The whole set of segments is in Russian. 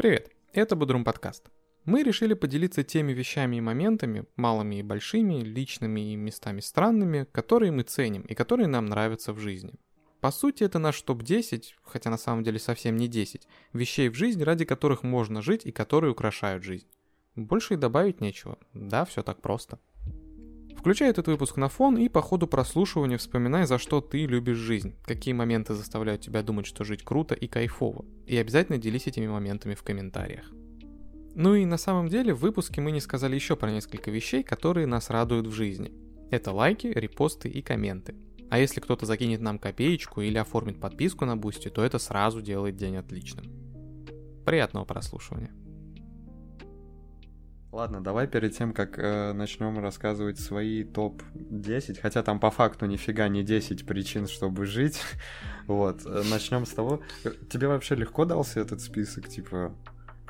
Привет, это Бодрум подкаст. Мы решили поделиться теми вещами и моментами, малыми и большими, личными и местами странными, которые мы ценим и которые нам нравятся в жизни. По сути, это наш топ-10, хотя на самом деле совсем не 10, вещей в жизни, ради которых можно жить и которые украшают жизнь. Больше и добавить нечего. Да, все так просто. Включай этот выпуск на фон и по ходу прослушивания вспоминай, за что ты любишь жизнь, какие моменты заставляют тебя думать, что жить круто и кайфово. И обязательно делись этими моментами в комментариях. Ну и на самом деле в выпуске мы не сказали еще про несколько вещей, которые нас радуют в жизни. Это лайки, репосты и комменты. А если кто-то закинет нам копеечку или оформит подписку на Boosty, то это сразу делает день отличным. Приятного прослушивания. Ладно, давай перед тем, как э, начнем рассказывать свои топ-10, хотя там по факту нифига не 10 причин, чтобы жить, вот, э, начнем с того, э, тебе вообще легко дался этот список, типа,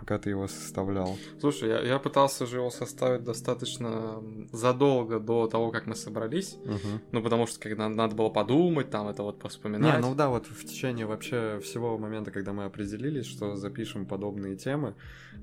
пока ты его составлял? Слушай, я, я пытался же его составить достаточно задолго до того, как мы собрались. Угу. Ну, потому что когда надо было подумать, там это вот поспоминать. Не, ну да, вот в течение вообще всего момента, когда мы определились, что запишем подобные темы,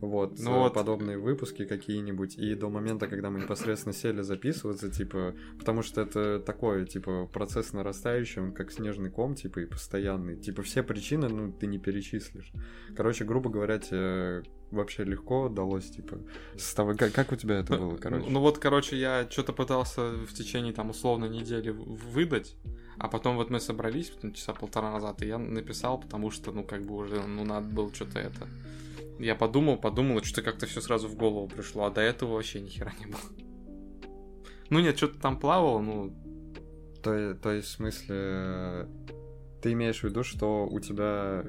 вот, ну вот. подобные выпуски какие-нибудь, и до момента, когда мы непосредственно сели записываться, типа, потому что это такой, типа, процесс нарастающий, он как снежный ком, типа, и постоянный. Типа, все причины, ну, ты не перечислишь. Короче, грубо говоря, тебе вообще легко далось, типа, составы. Как, как у тебя это было, короче? Ну, ну вот, короче, я что-то пытался в течение, там, условно, недели выдать, а потом вот мы собрались, потом часа полтора назад, и я написал, потому что, ну, как бы уже, ну, надо было что-то это... Я подумал, подумал, что-то как-то все сразу в голову пришло, а до этого вообще ни хера не было. Ну нет, что-то там плавало, ну... То, то есть, в смысле, ты имеешь в виду, что у тебя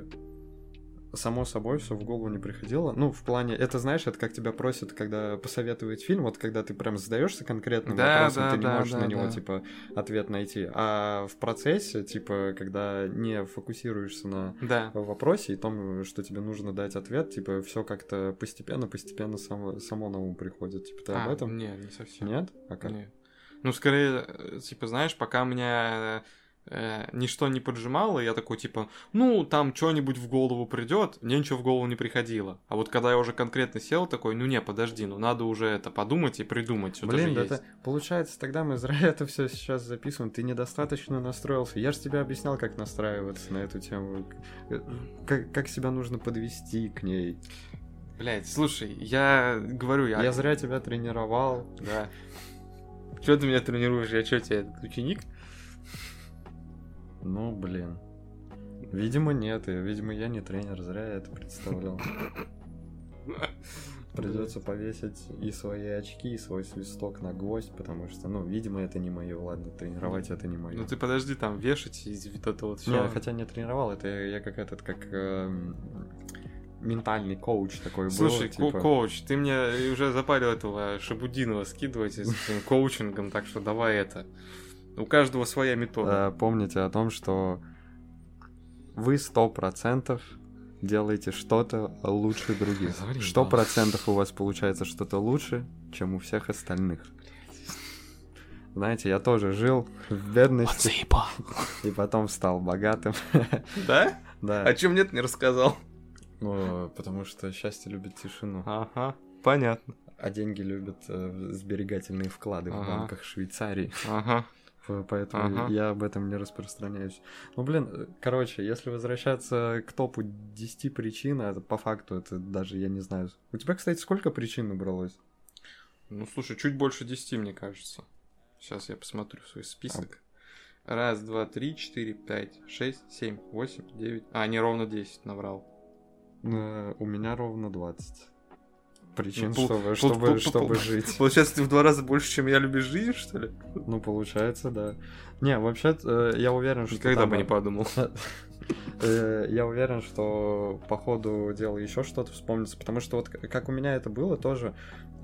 само собой все в голову не приходило. Ну, в плане, это знаешь, это как тебя просят, когда посоветуют фильм, вот когда ты прям задаешься конкретным да, вопросом, да, ты не да, можешь да, на него, да. типа, ответ найти. А в процессе, типа, когда не фокусируешься на да. вопросе и том, что тебе нужно дать ответ, типа, все как-то постепенно-постепенно само, само на ум приходит. Типа, ты а, об этом? Нет, не совсем. Нет? А как? Нет. Ну, скорее, э, типа, знаешь, пока у меня э, ничто не поджимало, я такой, типа, ну, там что-нибудь в голову придет, мне ничего в голову не приходило. А вот когда я уже конкретно сел, такой, ну не, подожди, ну надо уже это подумать и придумать. Блин, да это, получается, тогда мы зря это все сейчас записываем, ты недостаточно настроился. Я же тебе объяснял, как настраиваться на эту тему, как, как себя нужно подвести к ней. Блять, слушай, я говорю, я... Я зря тебя тренировал. Да. Что ты меня тренируешь? Я что, тебе ученик? Ну, блин. Видимо, нет. И, видимо, я не тренер, зря я это представлял. Придется повесить и свои очки, и свой свисток на гвоздь, потому что, ну, видимо, это не мое. Ладно, тренировать это не мое. Ну ты подожди, там вешать и вот это вот все. Не, хотя не тренировал, это я, я как этот, как э, ментальный коуч такой Слушай, был. Слушай, типа... коуч, ты мне уже запарил этого Шабудинова скидывать с коучингом, так что давай это. У каждого своя метода. Помните о том, что вы сто процентов делаете что-то лучше других. Сто процентов у вас получается что-то лучше, чем у всех остальных. Знаете, я тоже жил в бедности. И потом стал богатым. Да? Да. А чем нет, не рассказал? Ну, потому что счастье любит тишину. Ага, понятно. А деньги любят э, сберегательные вклады ага. в банках Швейцарии. Ага поэтому ага. я об этом не распространяюсь. Ну, блин, короче, если возвращаться к топу 10 причин, это по факту, это даже, я не знаю. У тебя, кстати, сколько причин набралось? Ну, слушай, чуть больше 10, мне кажется. Сейчас я посмотрю свой список. А... Раз, два, три, четыре, пять, шесть, семь, восемь, девять. А, не ровно 10 набрал. Uh, у меня ровно 20 причин, ну, чтобы, чтобы, чтобы жить. Получается, ты в два раза больше, чем я любишь жизнь, что ли? Ну, получается, да. Не, вообще, э, я уверен, что... Никогда бы не подумал. Э, я уверен, что по ходу дела еще что-то вспомнится, потому что вот как у меня это было тоже,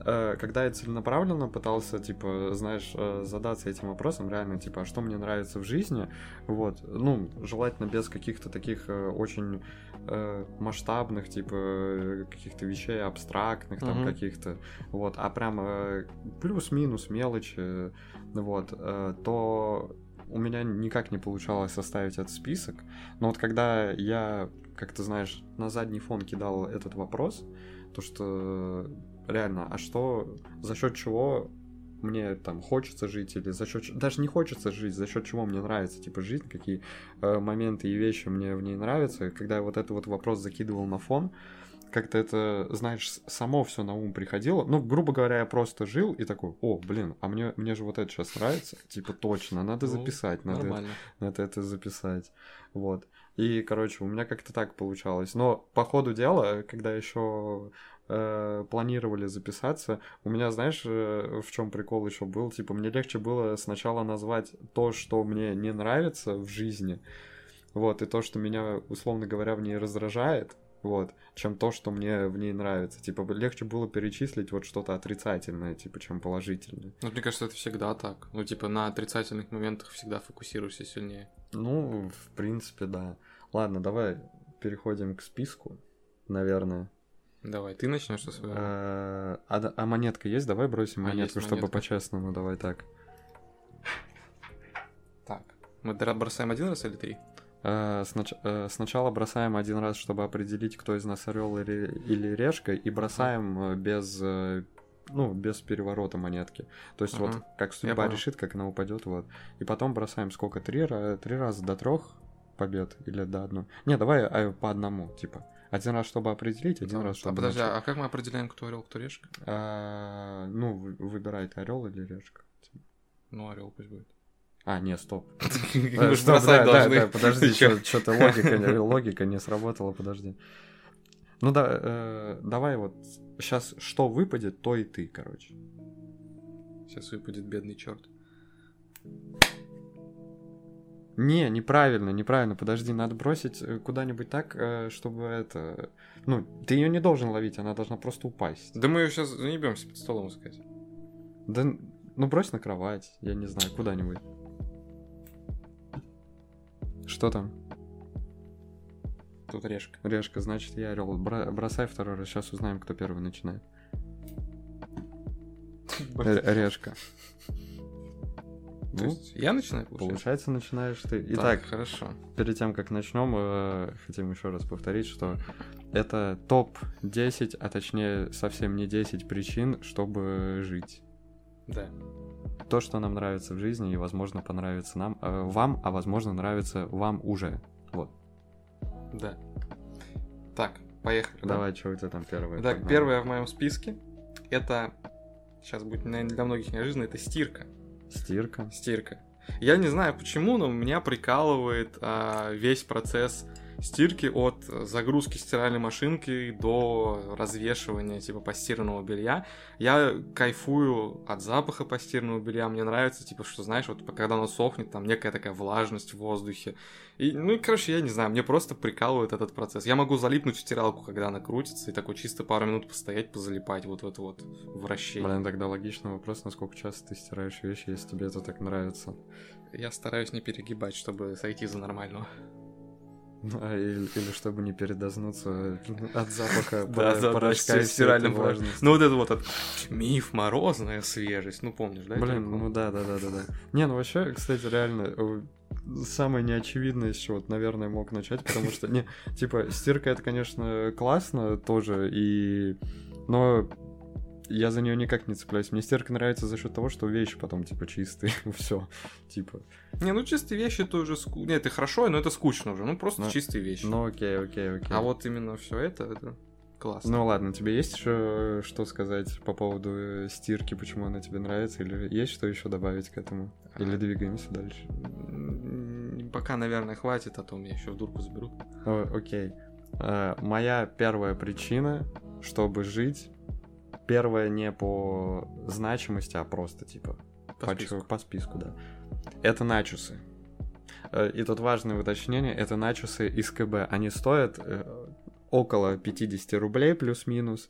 э, когда я целенаправленно пытался, типа, знаешь, задаться этим вопросом, реально, типа, а что мне нравится в жизни, вот, ну, желательно без каких-то таких очень э, масштабных, типа, каких-то вещей абстрактных, там, mm-hmm. каких-то, вот, а прям э, плюс-минус мелочи, вот, э, то у меня никак не получалось составить этот список. Но вот когда я, как ты знаешь, на задний фон кидал этот вопрос, то что реально, а что, за счет чего мне там хочется жить или за счет даже не хочется жить, за счет чего мне нравится типа жизнь, какие э, моменты и вещи мне в ней нравятся. Когда я вот этот вот вопрос закидывал на фон, как-то это, знаешь, само все на ум приходило. Ну, грубо говоря, я просто жил и такой, о, блин, а мне, мне же вот это сейчас нравится. Типа, точно, надо ну, записать, надо, нормально. надо это записать. Вот. И, короче, у меня как-то так получалось. Но по ходу дела, когда еще э, планировали записаться, у меня, знаешь, э, в чем прикол еще был? Типа, мне легче было сначала назвать то, что мне не нравится в жизни, вот, и то, что меня, условно говоря, в ней раздражает, вот, чем то, что мне в ней нравится. Типа, легче было перечислить вот что-то отрицательное, типа, чем положительное. Ну, мне кажется, это всегда так. Ну, типа, на отрицательных моментах всегда фокусируешься сильнее. Ну, в принципе, да. Ладно, давай переходим к списку, наверное. Давай, ты начнешь со своего. А, а, а монетка есть? Давай бросим а монетку, чтобы по-честному. Давай так. Так. Мы бросаем один раз или три? Э, снач... Э, сначала бросаем один раз, чтобы определить, кто из нас орел или, или решка, и бросаем uh без ну, без переворота монетки. То есть, uh вот как судьба решит, как она упадет, вот. И потом бросаем сколько? Три, три раза до трех побед или до одной. Не, давай а, по одному, типа. Один раз, чтобы определить, один да. раз, чтобы. А подожди, начать. а как мы определяем, кто орел, кто решка? А, ну, выбирайте орел или решка. Ну, орел пусть будет. А, не, стоп. Мы же бросать должны. Подожди, что-то логика, логика не сработала, подожди. Ну да, э, давай вот сейчас что выпадет, то и ты, короче. Сейчас выпадет бедный черт. Не, неправильно, неправильно. Подожди, надо бросить э, куда-нибудь так, э, чтобы это. Ну, ты ее не должен ловить, она должна просто упасть. Да мы ее сейчас заебемся под столом искать. Да, ну брось на кровать, я не знаю, куда-нибудь. Что там? Тут решка. Решка, значит, я орел. Бро- бросай второй раз, сейчас узнаем, кто первый начинает. Решка. То ну, есть я начинаю, получается? Получается, начинаешь ты. Итак, так, хорошо. Перед тем, как начнем, э, хотим еще раз повторить, что это топ-10, а точнее совсем не 10 причин, чтобы жить. Да то, что нам нравится в жизни и, возможно, понравится нам, э, вам, а возможно, нравится вам уже. Вот. Да. Так, поехали. Давай, да? что у тебя там первое? Так, погнали. первое в моем списке это сейчас будет, наверное, для многих неожиданно, это стирка. Стирка. Стирка. Я не знаю почему, но меня прикалывает а, весь процесс стирки от загрузки стиральной машинки до развешивания типа постиранного белья. Я кайфую от запаха постиранного белья, мне нравится, типа, что знаешь, вот когда оно сохнет, там некая такая влажность в воздухе. И, ну и, короче, я не знаю, мне просто прикалывает этот процесс. Я могу залипнуть в стиралку, когда она крутится, и такой чисто пару минут постоять, позалипать вот в это вот вращение. Блин, тогда логичный вопрос, насколько часто ты стираешь вещи, если тебе это так нравится. Я стараюсь не перегибать, чтобы сойти за нормального. А, или, или чтобы не передознуться от запаха да, порошка и стиральной влажности. Ну вот это вот этот миф, морозная свежесть, ну помнишь, да? Блин, ну да, да, да, да, да. Не, ну вообще, кстати, реально, самое неочевидное, с чего, наверное, мог начать, потому что, не, типа, стирка это, конечно, классно тоже, и... Но я за нее никак не цепляюсь. Мне стирка нравится за счет того, что вещи потом, типа, чистые. все, типа. Не, ну чистые вещи это уже ску... Нет, это хорошо, но это скучно уже. Ну, просто ну, чистые вещи. Ну, окей, окей, окей. А вот именно все это, это классно. Ну ладно, тебе есть еще что сказать по поводу э, стирки, почему она тебе нравится, или есть что еще добавить к этому? Или а... двигаемся дальше? Пока, наверное, хватит, а то меня еще в дурку заберут. О, окей. А, моя первая причина, чтобы жить, Первое не по значимости, а просто типа по, по списку. по списку, да. Это начусы. Э, и тут важное уточнение, это начусы из КБ. Они стоят э, около 50 рублей плюс-минус.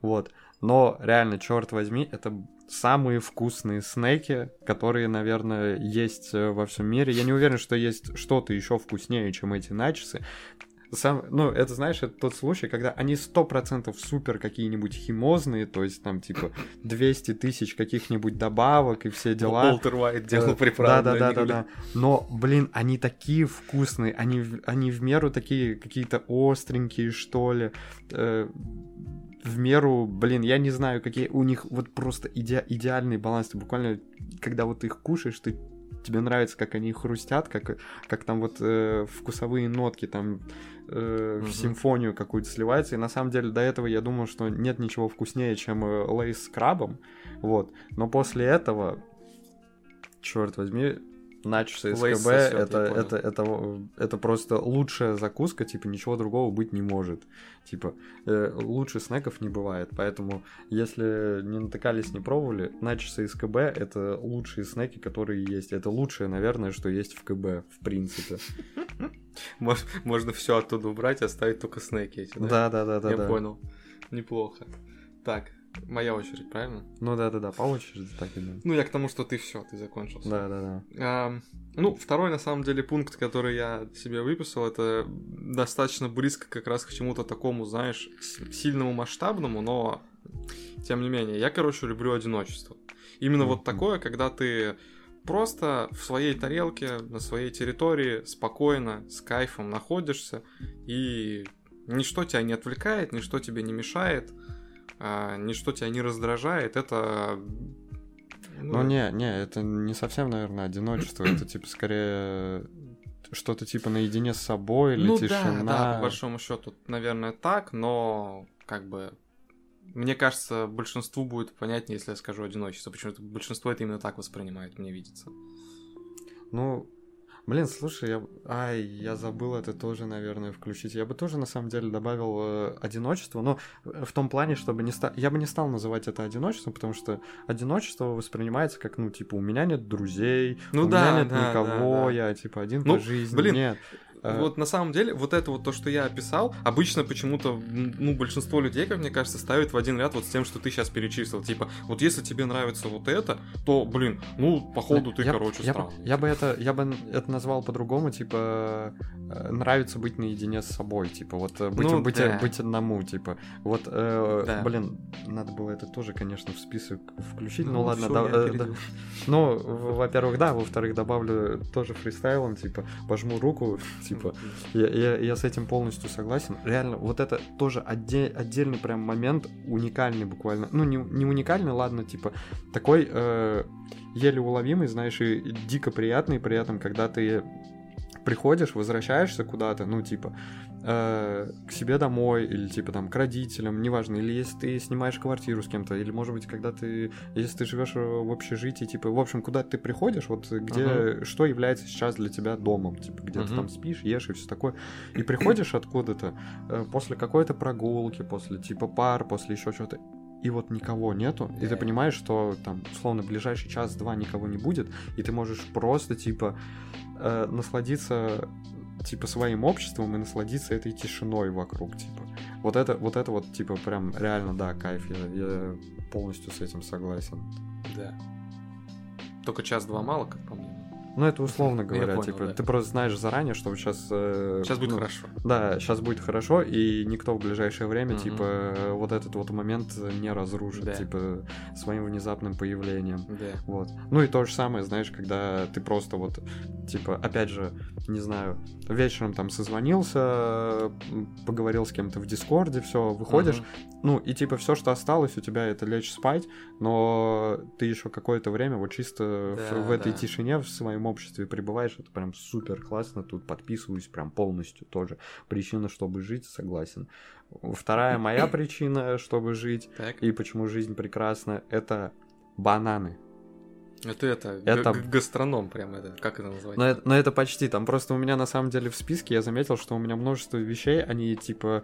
Вот. Но реально, черт возьми, это самые вкусные снеки, которые, наверное, есть э, во всем мире. Я не уверен, что есть что-то еще вкуснее, чем эти начосы. Сам, ну, это, знаешь, это тот случай, когда они сто процентов супер какие-нибудь химозные, то есть там, типа, 200 тысяч каких-нибудь добавок и все дела. Уолтер Уайт делал приправы. Да, да, да, да, да. Но, блин, они такие вкусные, они, они в меру такие какие-то остренькие, что ли. э, в меру, блин, я не знаю, какие у них вот просто иде- идеальный баланс. Ты буквально, когда вот их кушаешь, ты тебе нравится, как они хрустят, как, как там вот э, вкусовые нотки там э, в симфонию какую-то сливаются. И на самом деле до этого я думал, что нет ничего вкуснее, чем э, лейс с крабом. Вот. Но после этого, черт возьми, начосы из Лейс КБ это, это, это, это просто лучшая закуска, типа ничего другого быть не может. Типа, э, лучше снеков не бывает. Поэтому, если не натыкались, не пробовали, начосы из КБ это лучшие снеки, которые есть. Это лучшее, наверное, что есть в КБ, в принципе. Мож- Можно все оттуда убрать, оставить только снеки эти, да? Да, да, да, да. Я понял. Неплохо. Так, моя очередь, правильно? Ну да, да, да, по очереди так и да. Ну, я к тому, что ты все, ты закончился. Да, да, да. Ам, ну, второй, на самом деле, пункт, который я себе выписал, это достаточно близко как раз к чему-то такому, знаешь, сильному, масштабному, но тем не менее, я, короче, люблю одиночество. Именно вот Мгм. такое, когда ты просто в своей тарелке, на своей территории, спокойно, с кайфом находишься, и ничто тебя не отвлекает, ничто тебе не мешает, а, ничто тебя не раздражает, это... Ну, не, не, это не совсем, наверное, одиночество. Это типа скорее что-то типа наедине с собой или ну тишина. да, да, по большому счету, наверное, так, но как бы мне кажется, большинству будет понятнее, если я скажу одиночество. Почему-то большинство это именно так воспринимает, мне видится. Ну, блин, слушай, я... Ай, я забыл это тоже, наверное, включить. Я бы тоже, на самом деле, добавил э, одиночество, но в том плане, чтобы не стать... Я бы не стал называть это одиночеством, потому что одиночество воспринимается как, ну, типа, у меня нет друзей, Ну у да, меня нет да, никого, да, да. я, типа, один Ну, по жизни. блин, Нет. Вот на самом деле, вот это вот то, что я описал, обычно почему-то, ну, большинство людей, как мне кажется, ставят в один ряд вот с тем, что ты сейчас перечислил. Типа, вот если тебе нравится вот это, то, блин, ну, походу ты, я, короче, я, странный. я бы это, я бы это назвал по-другому, типа э, нравится быть наедине с собой, типа вот э, быть, Ну, быть, да. быть одному, типа вот, э, Да. блин, надо было это тоже, конечно, в список включить, ну, Ну, ладно, да, я э, да. ну, во-первых, да, во-вторых, добавлю тоже фристайлом, типа пожму руку, типа я, я, я с этим полностью согласен. Реально, вот это тоже отде- отдельный прям момент, уникальный буквально. Ну, не, не уникальный, ладно, типа, такой э, еле уловимый, знаешь, и дико приятный при этом, когда ты приходишь, возвращаешься куда-то, ну, типа, э, к себе домой, или, типа, там, к родителям, неважно, или если ты снимаешь квартиру с кем-то, или, может быть, когда ты, если ты живешь в общежитии, типа, в общем, куда ты приходишь, вот где, что является сейчас для тебя домом, типа, где ты Мгм. там спишь, ешь и все такое, и приходишь откуда-то э, после какой-то прогулки, после, типа, пар, после еще чего-то, и вот никого нету, и ты понимаешь, что там, условно, ближайший час-два никого не будет, и ты можешь просто, типа, э, насладиться, типа, своим обществом и насладиться этой тишиной вокруг, типа. Вот это, вот это вот, типа, прям реально, да, кайф, я, я полностью с этим согласен. Да. Только час-два мало, как по мне. Ну, это условно говоря, понял, типа, да. ты просто знаешь заранее, что сейчас... Сейчас будет ну, хорошо. Да, сейчас будет хорошо, и никто в ближайшее время, Мгм. типа, э, вот этот вот момент не разрушит, Да. типа, своим внезапным появлением. Да. Вот. Ну и то же самое, знаешь, когда ты просто вот, типа, опять же, не знаю, вечером там созвонился, поговорил с кем-то в Дискорде, все, выходишь, Мгм. ну и типа все, что осталось у тебя, это лечь спать, но ты еще какое-то время вот чисто в, Да, в этой да. тишине в своем обществе пребываешь, это прям супер классно, тут подписываюсь прям полностью тоже. Причина, чтобы жить, согласен. Вторая моя причина, чтобы жить, Так. и почему жизнь прекрасна, это бананы. Это это, Это- гастроном прям это, как это назвать? Но это, но это почти. Там просто у меня на самом деле в списке я заметил, что у меня множество вещей, они типа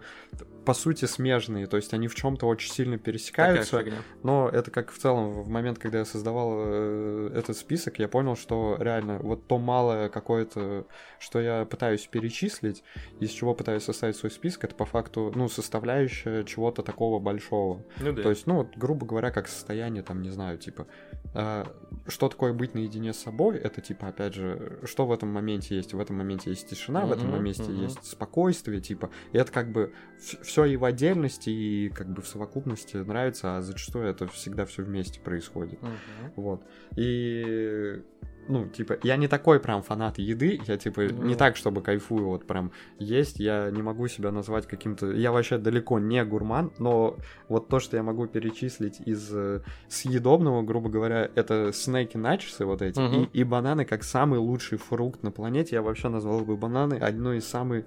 по сути смежные, то есть они в чем-то очень сильно пересекаются. Но это как в целом в момент, когда я создавал э, этот список, я понял, что реально вот то малое какое-то, что я пытаюсь перечислить, из чего пытаюсь составить свой список, это по факту, ну, составляющая чего-то такого большого. Ну да. То есть, ну, вот, грубо говоря, как состояние, там, не знаю, типа, э, что такое быть наедине с собой, это типа, опять же, что в этом моменте есть? В этом моменте есть тишина, в этом моменте мгм. есть спокойствие, типа, и это как бы все и в отдельности, и как бы в совокупности нравится, а зачастую это всегда все вместе происходит. Мгм. Вот. И ну, типа, я не такой прям фанат еды, я, типа, Ну. не так, чтобы кайфую вот прям есть, я не могу себя назвать каким-то... Я вообще далеко не гурман, но вот то, что я могу перечислить из э, съедобного, грубо говоря, это снеки начесы вот эти, Мгм. и, и бананы как самый лучший фрукт на планете, я вообще назвал бы бананы одной из самой,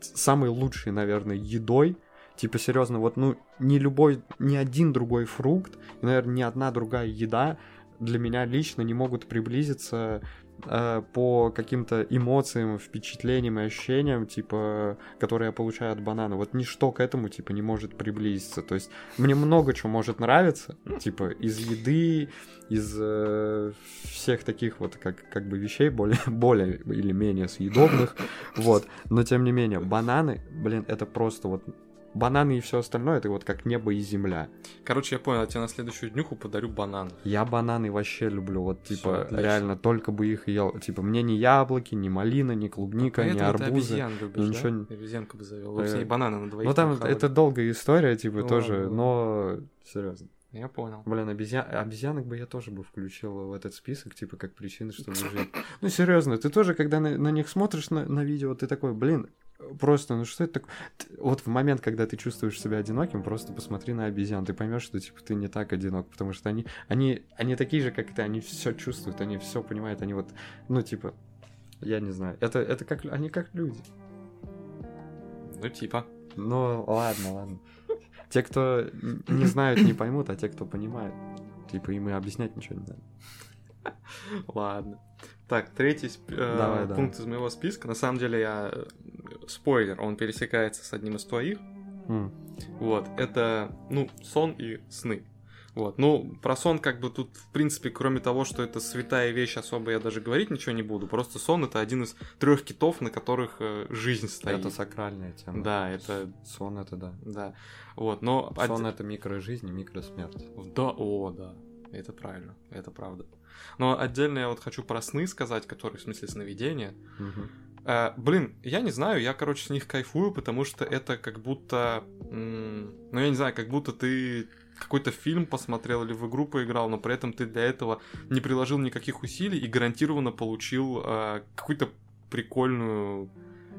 самой лучшей, наверное, едой, Типа, серьезно, вот, ну, ни любой, ни один другой фрукт, и, наверное, ни одна другая еда для меня лично не могут приблизиться э, по каким-то эмоциям, впечатлениям и ощущениям, типа, которые я получаю от банана. Вот ничто к этому, типа, не может приблизиться. То есть мне много чего может нравиться, типа, из еды, из э, всех таких вот, как, как бы, вещей более, более или менее съедобных, вот. Но, тем не менее, бананы, блин, это просто вот бананы и все остальное, это вот как небо и земля. Короче, я понял, я тебе на следующую днюху подарю банан. Я бананы вообще люблю, вот Всё, типа отлично. реально только бы их ел, типа мне ни яблоки, ни малина, ни клубника, ни Поэтому ты арбузы. обезьян любишь, ничего да? не- Обезьянку бы завел. Э, ней бананы на двоих Ну там хавали. это долгая история, типа Ну, тоже, но серьезно. Я понял. Блин, обезьян... обезьянок бы я тоже бы включил в этот список, типа как причины, чтобы жить. Ну серьезно, ты тоже, когда на, на них смотришь на, на видео, ты такой, блин, просто, ну что это такое? Вот в момент, когда ты чувствуешь себя одиноким, просто посмотри на обезьян, ты поймешь, что типа ты не так одинок, потому что они, они, они такие же, как ты, они все чувствуют, они все понимают, они вот, ну типа, я не знаю, это, это как, они как люди. Ну, типа. Ну, ладно, ладно. Те, кто не знают, не поймут, а те, кто понимают, типа, им и объяснять ничего не надо. Ладно. Так, третий э, Давай, пункт из моего списка. На самом деле я... Спойлер, он пересекается с одним из твоих. М, Вот, это, ну, сон и сны. Вот, ну, про сон как бы тут, в принципе, кроме того, что это святая вещь, особо я даже говорить ничего не буду. Просто сон это один из трех китов, на которых э, жизнь стоит. Это сакральная тема. Да, это, Сон это да. да. Вот, но... Сон это микрожизнь и микросмерть. Да, о, да. Это правильно, это правда. Но отдельно я вот хочу про сны сказать, которые, в смысле, сновидения. Мгм. Э, блин, я не знаю, я, короче, с них кайфую, потому что это как будто... ну, я не знаю, как будто ты какой-то фильм посмотрел или в игру поиграл, но при этом ты для этого не приложил никаких усилий и гарантированно получил э, какую-то прикольную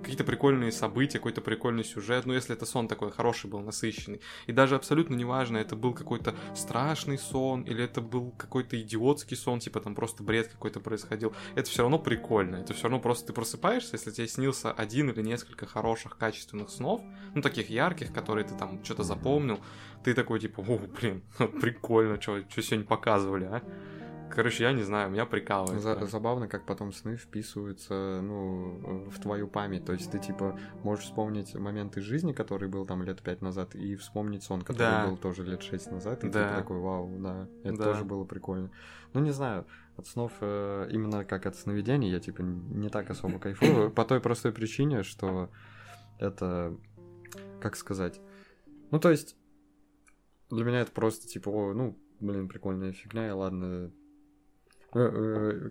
какие-то прикольные события, какой-то прикольный сюжет, ну если это сон такой хороший был, насыщенный. И даже абсолютно неважно, это был какой-то страшный сон, или это был какой-то идиотский сон, типа там просто бред какой-то происходил. Это все равно прикольно. Это все равно просто ты просыпаешься, если тебе снился один или несколько хороших, качественных снов, ну таких ярких, которые ты там что-то запомнил, ты такой типа, о, блин, прикольно, что сегодня показывали, а? Короче, я не знаю, меня прикалывает. За- прям. забавно, как потом сны вписываются, ну, в твою память. То есть ты, типа, можешь вспомнить момент из жизни, который был там лет пять назад, и вспомнить сон, который Да. был тоже лет шесть назад, и Да. ты такой, вау, да, это Да. тоже было прикольно. Ну, не знаю, от снов, э, именно как от сновидений, я, типа, не так особо кайфую, по той простой причине, что это, как сказать, ну, то есть, для меня это просто, типа, о, ну, блин, прикольная фигня, и ладно,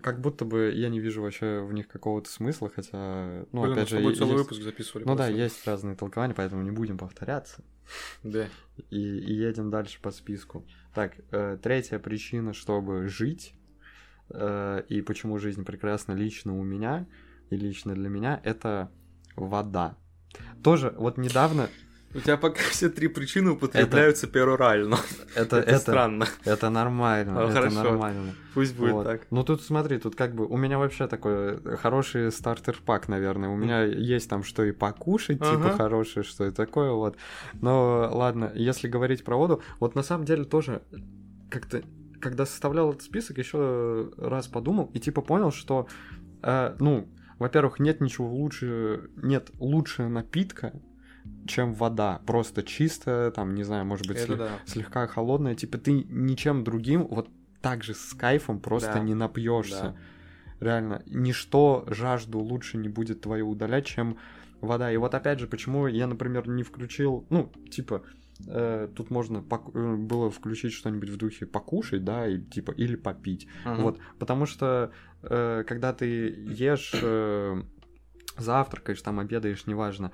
Как будто бы я не вижу вообще в них какого-то смысла, хотя, ну, Блин, опять же, целый есть- выпуск записывали. ну да, просто. есть разные толкования, поэтому не будем повторяться. Да. И, и едем дальше по списку. Так, э, третья причина, чтобы жить, э, и почему жизнь прекрасна лично у меня и лично для меня, это вода. Тоже, вот недавно, У тебя пока все три причины употребляются перорально. это, Это, это, странно. это нормально, А, это хорошо. нормально. Пусть будет Вот. так. Ну тут смотри, тут как бы у меня вообще такой хороший стартер-пак, наверное. У меня есть там что и покушать, типа Ага. хорошее, что и такое вот. Но ладно, если говорить про воду, вот на самом деле тоже как-то, когда составлял этот список, еще раз подумал и типа понял, что, э, ну, во-первых, нет ничего лучше, нет лучше напитка, чем вода. Просто чистая, там, не знаю, может быть, слег- да. слегка холодная. Типа ты ничем другим вот так же с кайфом просто Да. не напьешься. Да. Реально, ничто жажду лучше не будет твою удалять, чем вода. И вот опять же, почему я, например, не включил, ну, типа, э, тут можно пок- э, было включить что-нибудь в духе покушать, да, и, типа, или попить. Мгм. Вот, потому что э, когда ты ешь, э, завтракаешь, там обедаешь, неважно,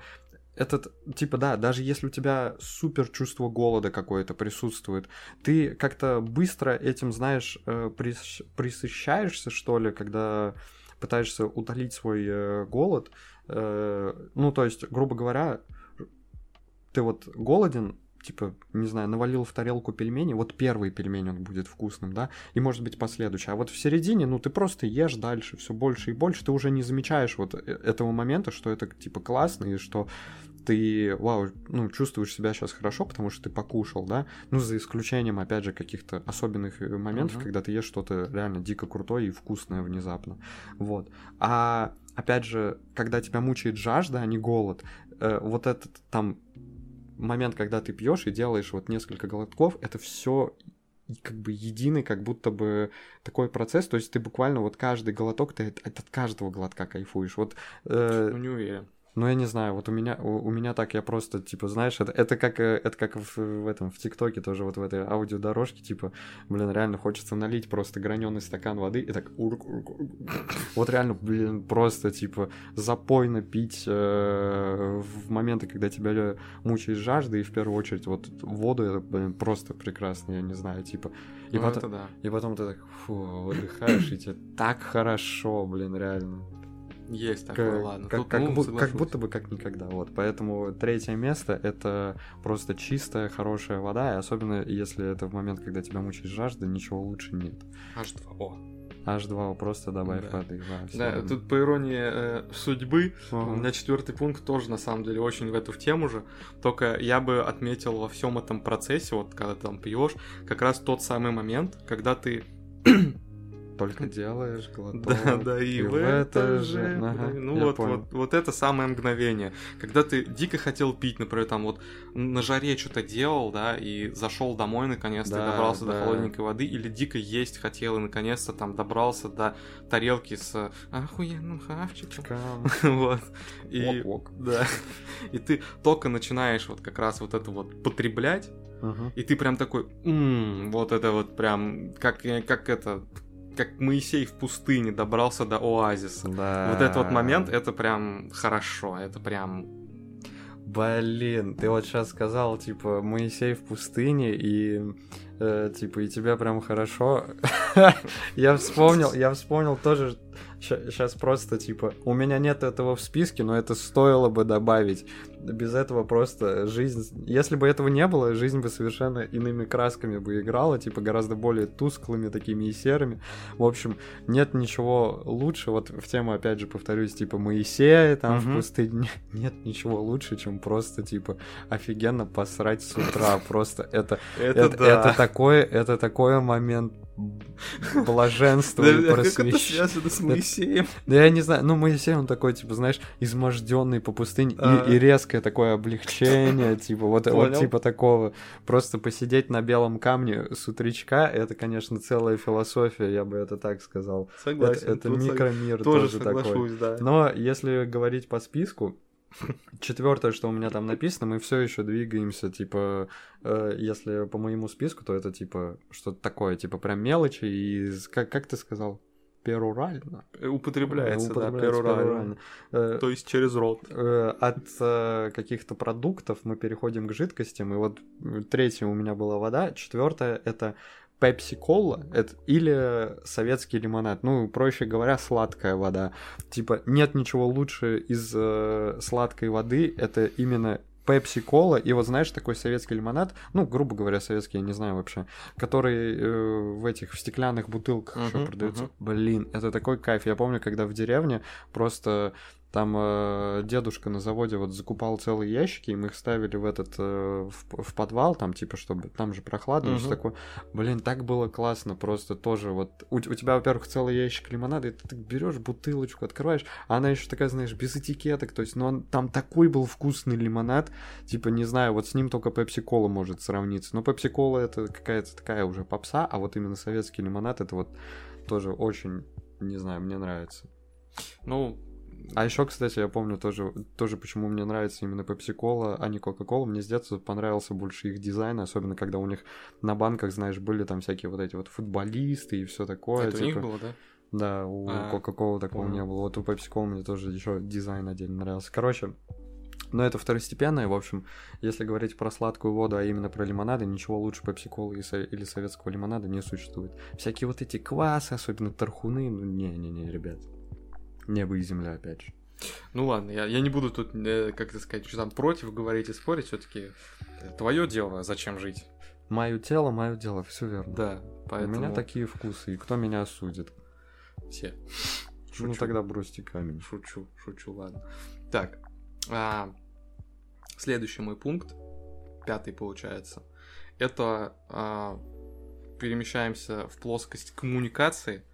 этот, типа, да, даже если у тебя супер чувство голода какое-то присутствует, ты как-то быстро этим, знаешь, э, прис- присыщаешься, что ли, когда пытаешься утолить свой э, голод. Э, ну, то есть, грубо говоря, ты вот голоден, типа, не знаю, навалил в тарелку пельмени, вот первый пельмень он будет вкусным, да, и может быть последующий. А вот в середине, ну, ты просто ешь дальше все больше и больше, ты уже не замечаешь вот э- этого момента, что это, типа, классно, и что ты, вау, ну, чувствуешь себя сейчас хорошо, потому что ты покушал, да, ну, за исключением, опять же, каких-то особенных э, моментов, Мгм. когда ты ешь что-то реально дико крутое и вкусное внезапно, вот. А, опять же, когда тебя мучает жажда, а не голод, э, вот этот там момент, когда ты пьешь и делаешь вот несколько глотков, это все как бы единый, как будто бы такой процесс, то есть ты буквально вот каждый глоток, ты от, от каждого глотка кайфуешь. Вот э, Ну, не уверен. Ну, я не знаю, вот у меня, у, у меня так, я просто, типа, знаешь, это, это как, э, это как в, в этом, в ТикТоке тоже, вот в этой аудиодорожке, типа, блин, реально хочется налить просто граненый стакан воды и так, урк, урк, урк. вот реально, блин, просто, типа, запойно пить э, в моменты, когда тебя э, мучает жажда, и в первую очередь вот воду, это, блин, просто прекрасно, я не знаю, типа, и, Ну, потом, да. и потом ты так, фу, выдыхаешь, и тебе так хорошо, блин, реально. Есть Как, такое, ладно. как, Тут, как ну, бу- как будто бы как никогда. Вот. Поэтому третье место это просто чистая, хорошая вода. И особенно если это в момент, когда тебя мучает жажда, ничего лучше нет. H2O. H2O просто добавь Да. воды. Да. Да, тут по иронии э, судьбы, Ага. у меня четвертый пункт тоже на самом деле очень в эту в тему же. Только я бы отметил во всем этом процессе, вот когда ты там пьешь, как раз тот самый момент, когда ты Только делаешь глоток. Да, да, и, в это же. Ага, ну вот, понял. вот, вот это самое мгновение. Когда ты дико хотел пить, например, там вот на жаре что-то делал, да, и зашел домой наконец-то, Да, и добрался да. до холодненькой воды, или дико есть хотел, и наконец-то там добрался до тарелки с охуенным хавчиком. Вот. И, Ок-ок. да. И ты только начинаешь вот как раз вот это вот потреблять, Ага. и ты прям такой, «М, вот это вот прям, как, как это, как Моисей в пустыне добрался до оазиса. Да. Вот этот вот момент, это прям хорошо, это прям... Блин, ты вот сейчас сказал, типа, Моисей в пустыне, и э, типа, и тебя прям хорошо. я вспомнил, я вспомнил тоже, сейчас просто, типа, у меня нет этого в списке, но это стоило бы добавить. Без этого просто жизнь... Если бы этого не было, жизнь бы совершенно иными красками бы играла, типа, гораздо более тусклыми такими и серыми. В общем, нет ничего лучше, вот в тему, опять же, повторюсь, типа, Моисея там в Мгм. пустыне, нет ничего лучше, чем просто, типа, офигенно посрать с утра, просто это, Это, это, да. это такой, это такой момент блаженства Да, и связано с Моисеем? Да я не знаю, ну Моисей, он такой, типа, знаешь, изможденный по пустыне, и- А. и, резкое такое облегчение, типа, вот, типа такого. Просто посидеть на белом камне с утречка, это, конечно, целая философия, я бы это так сказал. Согласен. это микромир Тоже такой. Но если говорить по списку, четвертое, что у меня там написано, мы все еще двигаемся, типа, э, если по моему списку, то это типа что-то такое, типа прям мелочи и как, как ты сказал, перурально. Э, Употребляется, да, Употребляется перурально. перурально. Э, То есть через рот. э, от каких-то продуктов мы переходим к жидкостям. И вот третье у меня была вода, четвертое это Пепси Кола это, или советский лимонад. Ну, проще говоря, сладкая вода. Типа, нет ничего лучше из э, сладкой воды. Это именно Пепси Кола и вот знаешь такой советский лимонад, ну грубо говоря советский, я не знаю вообще, который э, в этих в стеклянных бутылках еще Мгм, продается. мгм. Блин, это такой кайф. Я помню, когда в деревне просто там э, дедушка на заводе вот закупал целые ящики, и мы их ставили в этот э, в, в подвал, там типа чтобы там же прохладно, и всё Мгм. такое. Блин, так было классно, просто тоже вот у, у тебя, во-первых, целый ящик лимонада, и ты так берешь бутылочку, открываешь, а она еще такая, знаешь, без этикеток, то есть, ну он, там такой был вкусный лимонад, типа не знаю, вот с ним только Пепси Кола может сравниться, но Пепси Кола это какая-то такая уже попса, а вот именно советский лимонад это вот тоже очень, не знаю, мне нравится. Ну, А еще, кстати, я помню тоже, тоже, почему мне нравится именно Pepsi-Cola, а не Coca-Cola. Мне с детства понравился больше их дизайн, особенно когда у них на банках, знаешь, были там всякие вот эти вот футболисты и все такое. Это у них было, да? Да, у А, Coca-Cola такого понял. не было. Вот у Pepsi-Cola мне тоже еще дизайн отдельно нравился. Короче, но это второстепенное. В общем, если говорить про сладкую воду, а именно про лимонады, ничего лучше со- или советского лимонада не существует. Всякие вот эти квасы, особенно тархуны, ну не-не-не, ребят. Небо и земля, опять же. Ну ладно, я, я не буду тут, э, как это сказать, что там против говорить и спорить, все-таки твое дело, зачем жить. Мое тело, мое дело, все верно. Да, поэтому У меня такие вкусы, и кто меня осудит? все. Ну Шучу. тогда бросьте камень. Шучу, шучу, ладно. Так, а, следующий мой пункт, пятый получается, это а, перемещаемся в плоскость коммуникации.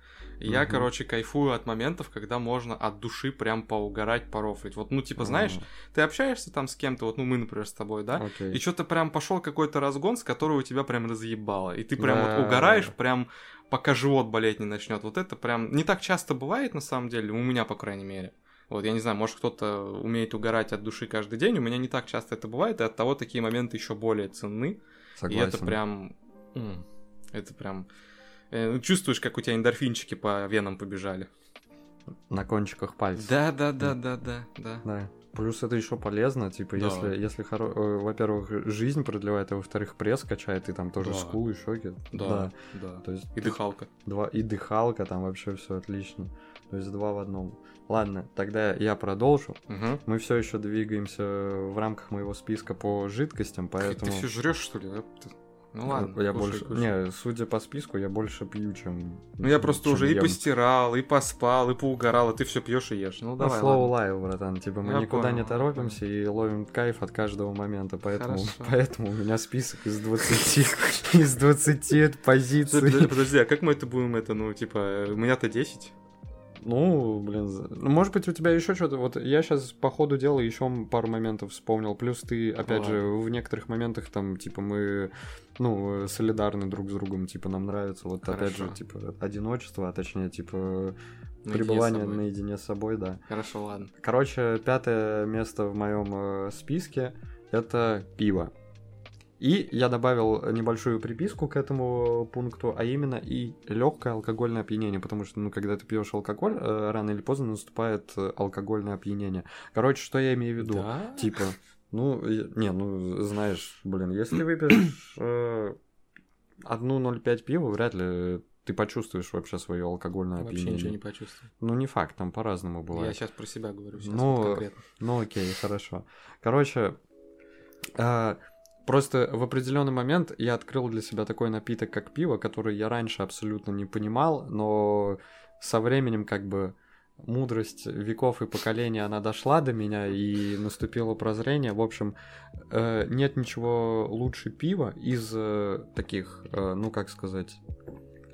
И Я, короче, кайфую от моментов, когда можно от души прям поугарать, порофлить. Вот, ну, типа, знаешь, А, ты общаешься там с кем-то, вот, ну, мы, например, с тобой, да? Окей. И что-то прям пошел какой-то разгон, с которого тебя прям разъебало. И ты прям Да. вот угораешь, прям пока живот болеть не начнет. Вот это прям не так часто бывает, на самом деле, у меня, по крайней мере. Вот, я не знаю, может, кто-то умеет угорать от души каждый день, у меня не так часто это бывает, и от того такие моменты еще более ценны. Согласен. И это прям... Это прям... э, ну, Чувствуешь, как у тебя эндорфинчики по венам побежали. На кончиках пальцев. Да, да, да, да, да, да. Да. Плюс это еще полезно, типа, Да. если, если хоро... э, во-первых, жизнь продлевает, а во-вторых, пресс качает, и там тоже Да. скулы, щеки. Да, да. То есть И дыхалка. два и дыхалка, там вообще все отлично. То есть два в одном. Ладно, тогда я продолжу. Мгм. Мы все еще двигаемся в рамках моего списка по жидкостям, поэтому. Ты все жрешь, что ли? да? Ну ладно. я кушай, больше. кушай. Не, судя по списку, я больше пью, чем. Ну я просто чем уже и ем. постирал, и поспал, и поугорал, а ты все пьешь и ешь. Ну Ну, давай. ладно. life, братан. Типа, мы Я никуда не понял, торопимся и ловим кайф от каждого момента. Поэтому, Хорошо. поэтому у меня список из 20, из 20 позиций. Подожди, подожди, а как мы это будем, это, ну, типа, э, у меня-то 10? Ну, блин, ну, может быть, у тебя еще что-то. Вот я сейчас по ходу дела еще пару моментов вспомнил. Плюс ты, опять же, в некоторых моментах там, типа, мы, ну, э, солидарны друг с другом, типа, нам нравится, вот, опять же, Хорошо. типа, одиночество, а точнее, типа, Наедине пребывание с наедине с собой, да. Хорошо, ладно. Короче, пятое место в моем списке это пиво. И я добавил небольшую приписку к этому пункту, а именно и легкое алкогольное опьянение, потому что, ну, когда ты пьешь алкоголь, э, рано или поздно наступает э, алкогольное опьянение. Короче, что я имею в виду? Да? Типа, ну, не, ну, знаешь, блин, если выпьешь э, одну 0,5 пива, вряд ли ты почувствуешь вообще свое алкогольное Вообще опьянение. ничего не почувствовал. Ну, не факт, там по-разному бывает. Я сейчас про себя говорю, сейчас Ну, вот конкретно. Ну окей, хорошо. Короче, а, просто в определенный момент я открыл для себя такой напиток, как пиво, который я раньше абсолютно не понимал, но со временем как бы мудрость веков и поколений, она дошла до меня, и наступило прозрение. В общем, э, нет ничего лучше пива из э, таких, э, ну как сказать,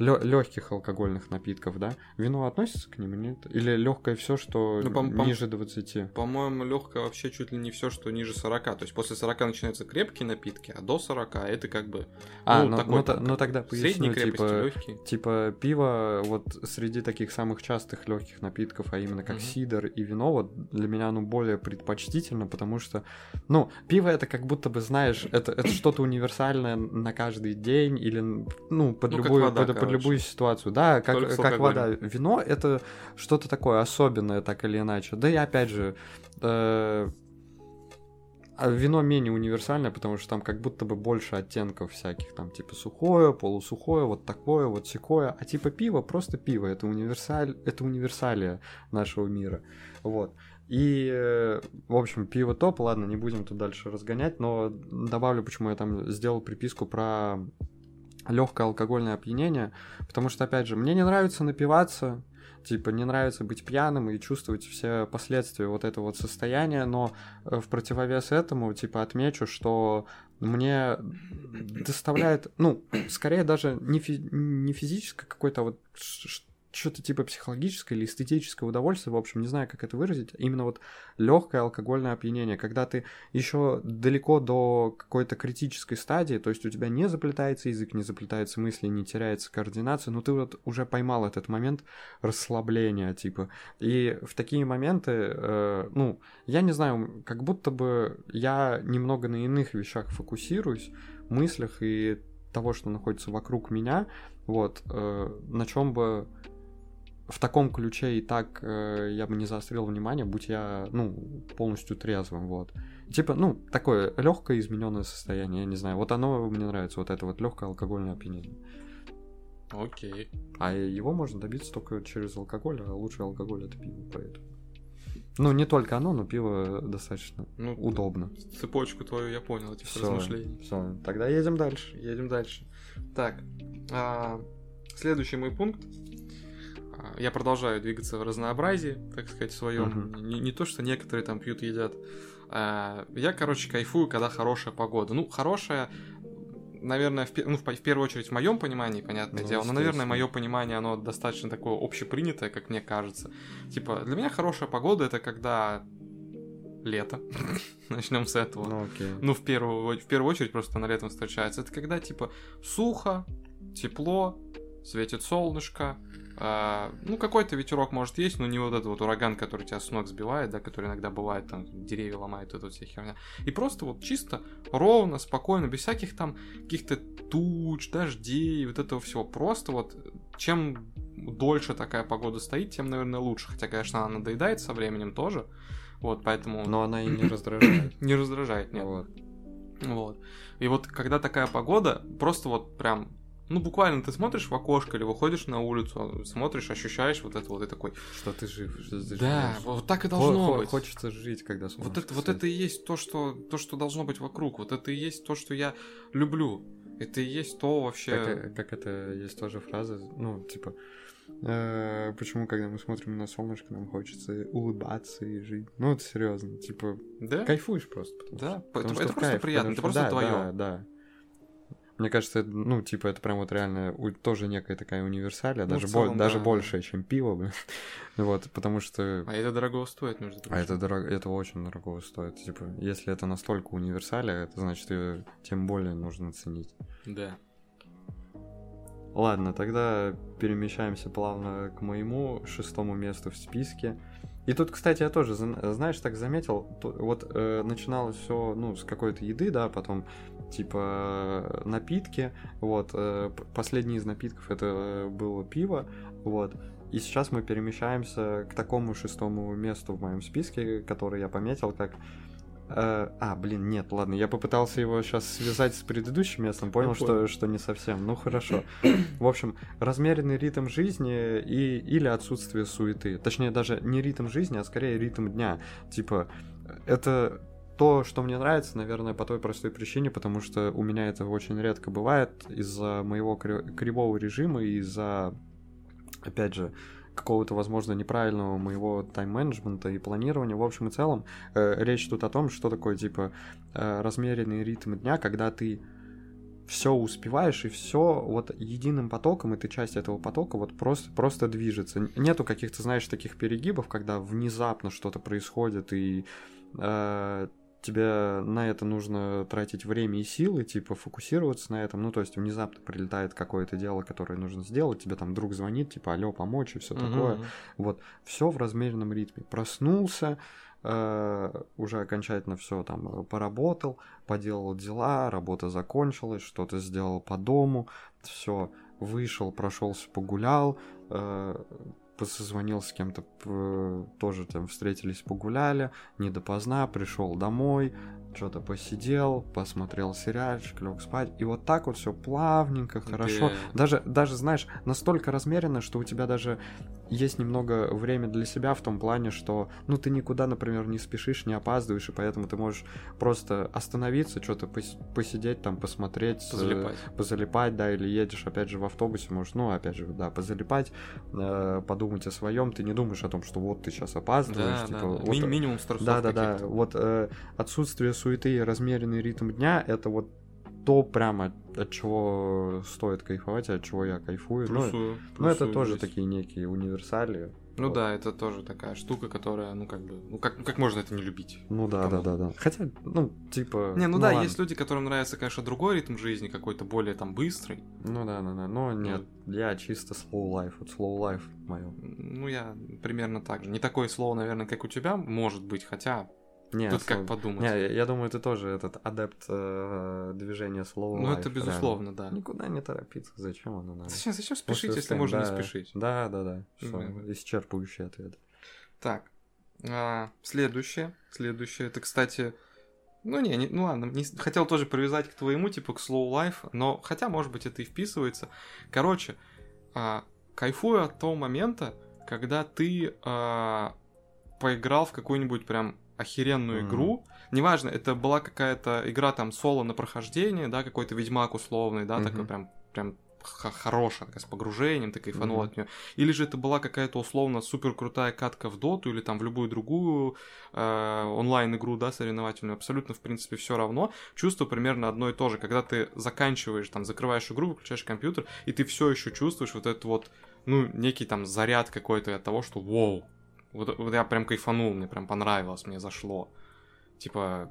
легких алкогольных напитков, да? Вино относится к ним нет? Или легкое все, что Ну, ниже 20? По-моему, легкое вообще чуть ли не все, что ниже 40. То есть после 40 начинаются крепкие напитки, а до 40 это как бы А, ну, ну, такой ну, та- там, ну тогда средней поясню, крепости, типа, легкие. типа пиво вот среди таких самых частых легких напитков, а именно как Мгм. сидр и вино, вот для меня оно более предпочтительно, потому что, ну, пиво это как будто бы, знаешь, это, это что-то универсальное на каждый день или, ну, под, Ну, любую, вода, под. Любую ситуацию. Да, как, Только как вода. Вино это что-то такое особенное, так или иначе. Да и опять же, э, а вино менее универсальное, потому что там как будто бы больше оттенков всяких, там типа сухое, полусухое, вот такое, вот секое, а типа пиво просто пиво, это универсаль, это универсалия нашего мира, вот. И, э, в общем, пиво топ, ладно, не будем тут дальше разгонять, но добавлю, почему я там сделал приписку про легкое алкогольное опьянение, потому что, опять же, мне не нравится напиваться, типа, не нравится быть пьяным и чувствовать все последствия вот этого вот состояния, но э, в противовес этому, типа, отмечу, что мне доставляет, ну, скорее даже не, фи- не физическое какое-то, вот что-то типа психологическое или эстетическое удовольствие, в общем, не знаю, как это выразить, именно вот легкое алкогольное опьянение, когда ты еще далеко до какой-то критической стадии, то есть у тебя не заплетается язык, не заплетаются мысли, не теряется координация, но ты вот уже поймал этот момент расслабления, типа. И в такие моменты, э, ну, я не знаю, как будто бы я немного на иных вещах фокусируюсь, мыслях и того, что находится вокруг меня, вот, э, на чем бы в таком ключе и так э, я бы не заострил внимание, будь я, ну, полностью трезвым, вот. Типа, ну, такое легкое измененное состояние, я не знаю. Вот оно мне нравится, вот это вот легкое алкогольное опьянение. Окей. А его можно добиться только через алкоголь, а лучший алкоголь это пиво, поэтому. Ну, не только оно, но пиво достаточно Ну, удобно. Цепочку твою я понял, этих Все, размышлений. все, тогда едем дальше. Едем дальше. Так, а, следующий мой пункт. А, Я продолжаю двигаться в разнообразии, так сказать, в своем. Мгм. Не, не то, что некоторые там пьют, едят. А, Я, короче, кайфую, когда хорошая погода. Ну, хорошая, наверное, в, ну, в, в первую очередь в моем понимании, понятное Ну, дело. Но, наверное, мое понимание, оно достаточно такое общепринятое, как мне кажется. Типа, для меня хорошая погода это когда лето. Начнем с этого. Ну, окей. Ну, в первую, в первую очередь просто на летом встречается. Это когда, типа, сухо, тепло, светит солнышко, а, ну, какой-то ветерок может есть, но не вот этот вот ураган, который тебя с ног сбивает, да, который иногда бывает, там, деревья ломает, это вот вся херня. И просто вот чисто, ровно, спокойно, без всяких там каких-то туч, дождей, вот этого всего. Просто вот чем дольше такая погода стоит, тем, наверное, лучше. Хотя, конечно, она надоедает со временем тоже. Вот, поэтому Но она и не раздражает. не раздражает, нет. Вот. Вот. И вот когда такая погода, просто вот прям, ну буквально ты смотришь в окошко или выходишь на улицу, смотришь, ощущаешь вот это вот и такой. Что ты жив, что ты Да, живёшь. вот так и должно хо- быть. Хочется жить, когда Вот солнышко это, вот это и есть то что, то, что должно быть вокруг. Вот это и есть то, что я люблю. Это и есть то вообще. Как, э, как это есть тоже фраза, ну, типа, э, почему, когда мы смотрим на солнышко, нам хочется улыбаться и жить. Ну, это серьезно, типа, Да? кайфуешь просто. потому Да, что- это- потому это что в просто кайф, приятно, это просто да, твоё. Да, да. Мне кажется, это, ну, типа, это прям вот реально у- тоже некая такая универсалия, Ну, даже, в бо- целом, даже да, больше, чем пиво, блин. Вот, потому что А это дорого стоит, прочим. а это дорого, это очень дорого стоит. Типа, если это настолько универсалия, это значит, ее тем более нужно ценить. Да. Ладно, тогда перемещаемся плавно к моему шестому месту в списке. И тут, кстати, я тоже, зна- знаешь, так заметил, вот э, начиналось все, ну, с какой-то еды, да, потом типа напитки, вот, э, последний из напитков это э, было пиво, вот, и сейчас мы перемещаемся к такому шестому месту в моем списке, который я пометил как а, блин, нет, ладно, я попытался его сейчас связать с предыдущим местом, понял, Я что, что не совсем. Ну хорошо. В общем, размеренный ритм жизни и, или отсутствие суеты. Точнее, даже не ритм жизни, а скорее ритм дня. Типа, это то, что мне нравится, наверное, по той простой причине, потому что у меня это очень редко бывает из-за моего кри- кривого режима и из-за, опять же, какого-то, возможно, неправильного моего тайм-менеджмента и планирования. В общем и целом, э, речь тут о том, что такое, типа, э, размеренный ритм дня, когда ты все успеваешь и все вот единым потоком, и ты часть этого потока вот просто, просто движется. Нету каких-то, знаешь, таких перегибов, когда внезапно что-то происходит, и э, тебе на это нужно тратить время и силы, типа фокусироваться на этом. Ну, то есть внезапно прилетает какое-то дело, которое нужно сделать, тебе там друг звонит, типа, алло, помочь и все такое. Мгм. Вот, все в размеренном ритме. Проснулся, э, уже окончательно все там поработал, поделал дела, работа закончилась, что-то сделал по дому, все, вышел, прошелся, погулял, э, созвонил с кем-то, тоже там встретились, погуляли, не допоздна, пришел домой, что-то посидел, посмотрел сериальчик, лег спать, и вот так вот все плавненько, хорошо. Да. Даже, даже, знаешь, настолько размеренно, что у тебя даже есть немного время для себя в том плане, что, ну, ты никуда, например, не спешишь, не опаздываешь, и поэтому ты можешь просто остановиться, что-то пос- посидеть там, посмотреть, э, Позалипать. позалипать, да, или едешь, опять же, в автобусе, можешь, ну, опять же, да, позалипать, э, подумать о своем, ты не думаешь о том, что вот ты сейчас опаздываешь, Да, типа, да, да. вот, Ми- минимум стрессов да, да, да. каких-то. Вот э, отсутствие суеты и размеренный ритм дня это вот то прямо от, чего стоит кайфовать, от чего я кайфую. Ну, Плюсую, ну, это плюсую тоже здесь. такие некие универсали. Ну Вот. да, это тоже такая штука, которая, ну как бы, ну как, ну как можно это не любить? Ну да, да, Кому? да, да. Хотя, ну, типа. Не, ну, да, ладно. есть люди, которым нравится, конечно, другой ритм жизни, какой-то более там быстрый. Ну да, да, да. Но нет, я чисто slow life. Вот slow life мое. Ну, я примерно так же. Не такое слово, наверное, как у тебя, может быть, хотя Не, тут как подумать. Не, я, думаю, ты тоже этот адепт э, движения slow ну, life. это реально. безусловно, да. Никуда не торопиться, зачем оно надо? Зачем, зачем спешить, если совсем, можно да. не спешить? Да, да, да. Все, Мгм. исчерпывающий ответ. Так, а, следующее. Следующее. Это, кстати, ну не, не- ну ладно, не хотел тоже привязать к твоему, типа, к slow life, но хотя, может быть, это и вписывается. Короче, а, кайфую от того момента, когда ты а, поиграл в какую-нибудь прям охеренную Мгм. игру. Неважно, это была какая-то игра там соло на прохождение, да, какой-то ведьмак условный, да, такой Мгм. прям, прям хорошая, такая, с погружением, ты кайфанул Мгм. от нее. Или же это была какая-то условно супер крутая катка в доту или там в любую другую э, онлайн-игру, да, соревновательную, абсолютно, в принципе, все равно. Чувство примерно одно и то же, когда ты заканчиваешь, там, закрываешь игру, выключаешь компьютер, и ты все еще чувствуешь вот этот вот, ну, некий там заряд какой-то от того, что вау, вот, вот я прям кайфанул, мне прям понравилось, мне зашло. Типа,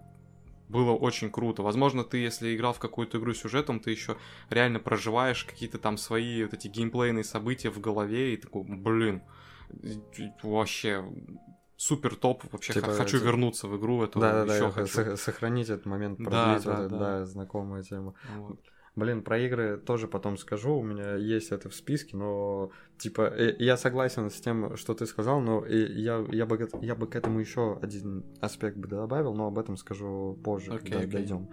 было очень круто. Возможно, ты, если играл в какую-то игру сюжетом, ты еще реально проживаешь какие-то там свои вот эти геймплейные события в голове и такой, блин, вообще супер топ, вообще Типа, хочу типа- вернуться в игру эту, Да, да, еще да, хочу. сох- сохранить этот момент, Да, продлить, да, вот это, да. да, знакомая тема. Вот. Блин, про игры тоже потом скажу, у меня есть это в списке, но типа э, я согласен с тем, что ты сказал, но и я, я, бы, я бы к этому еще один аспект бы добавил, но об этом скажу позже, Окей, когда окей. дойдем.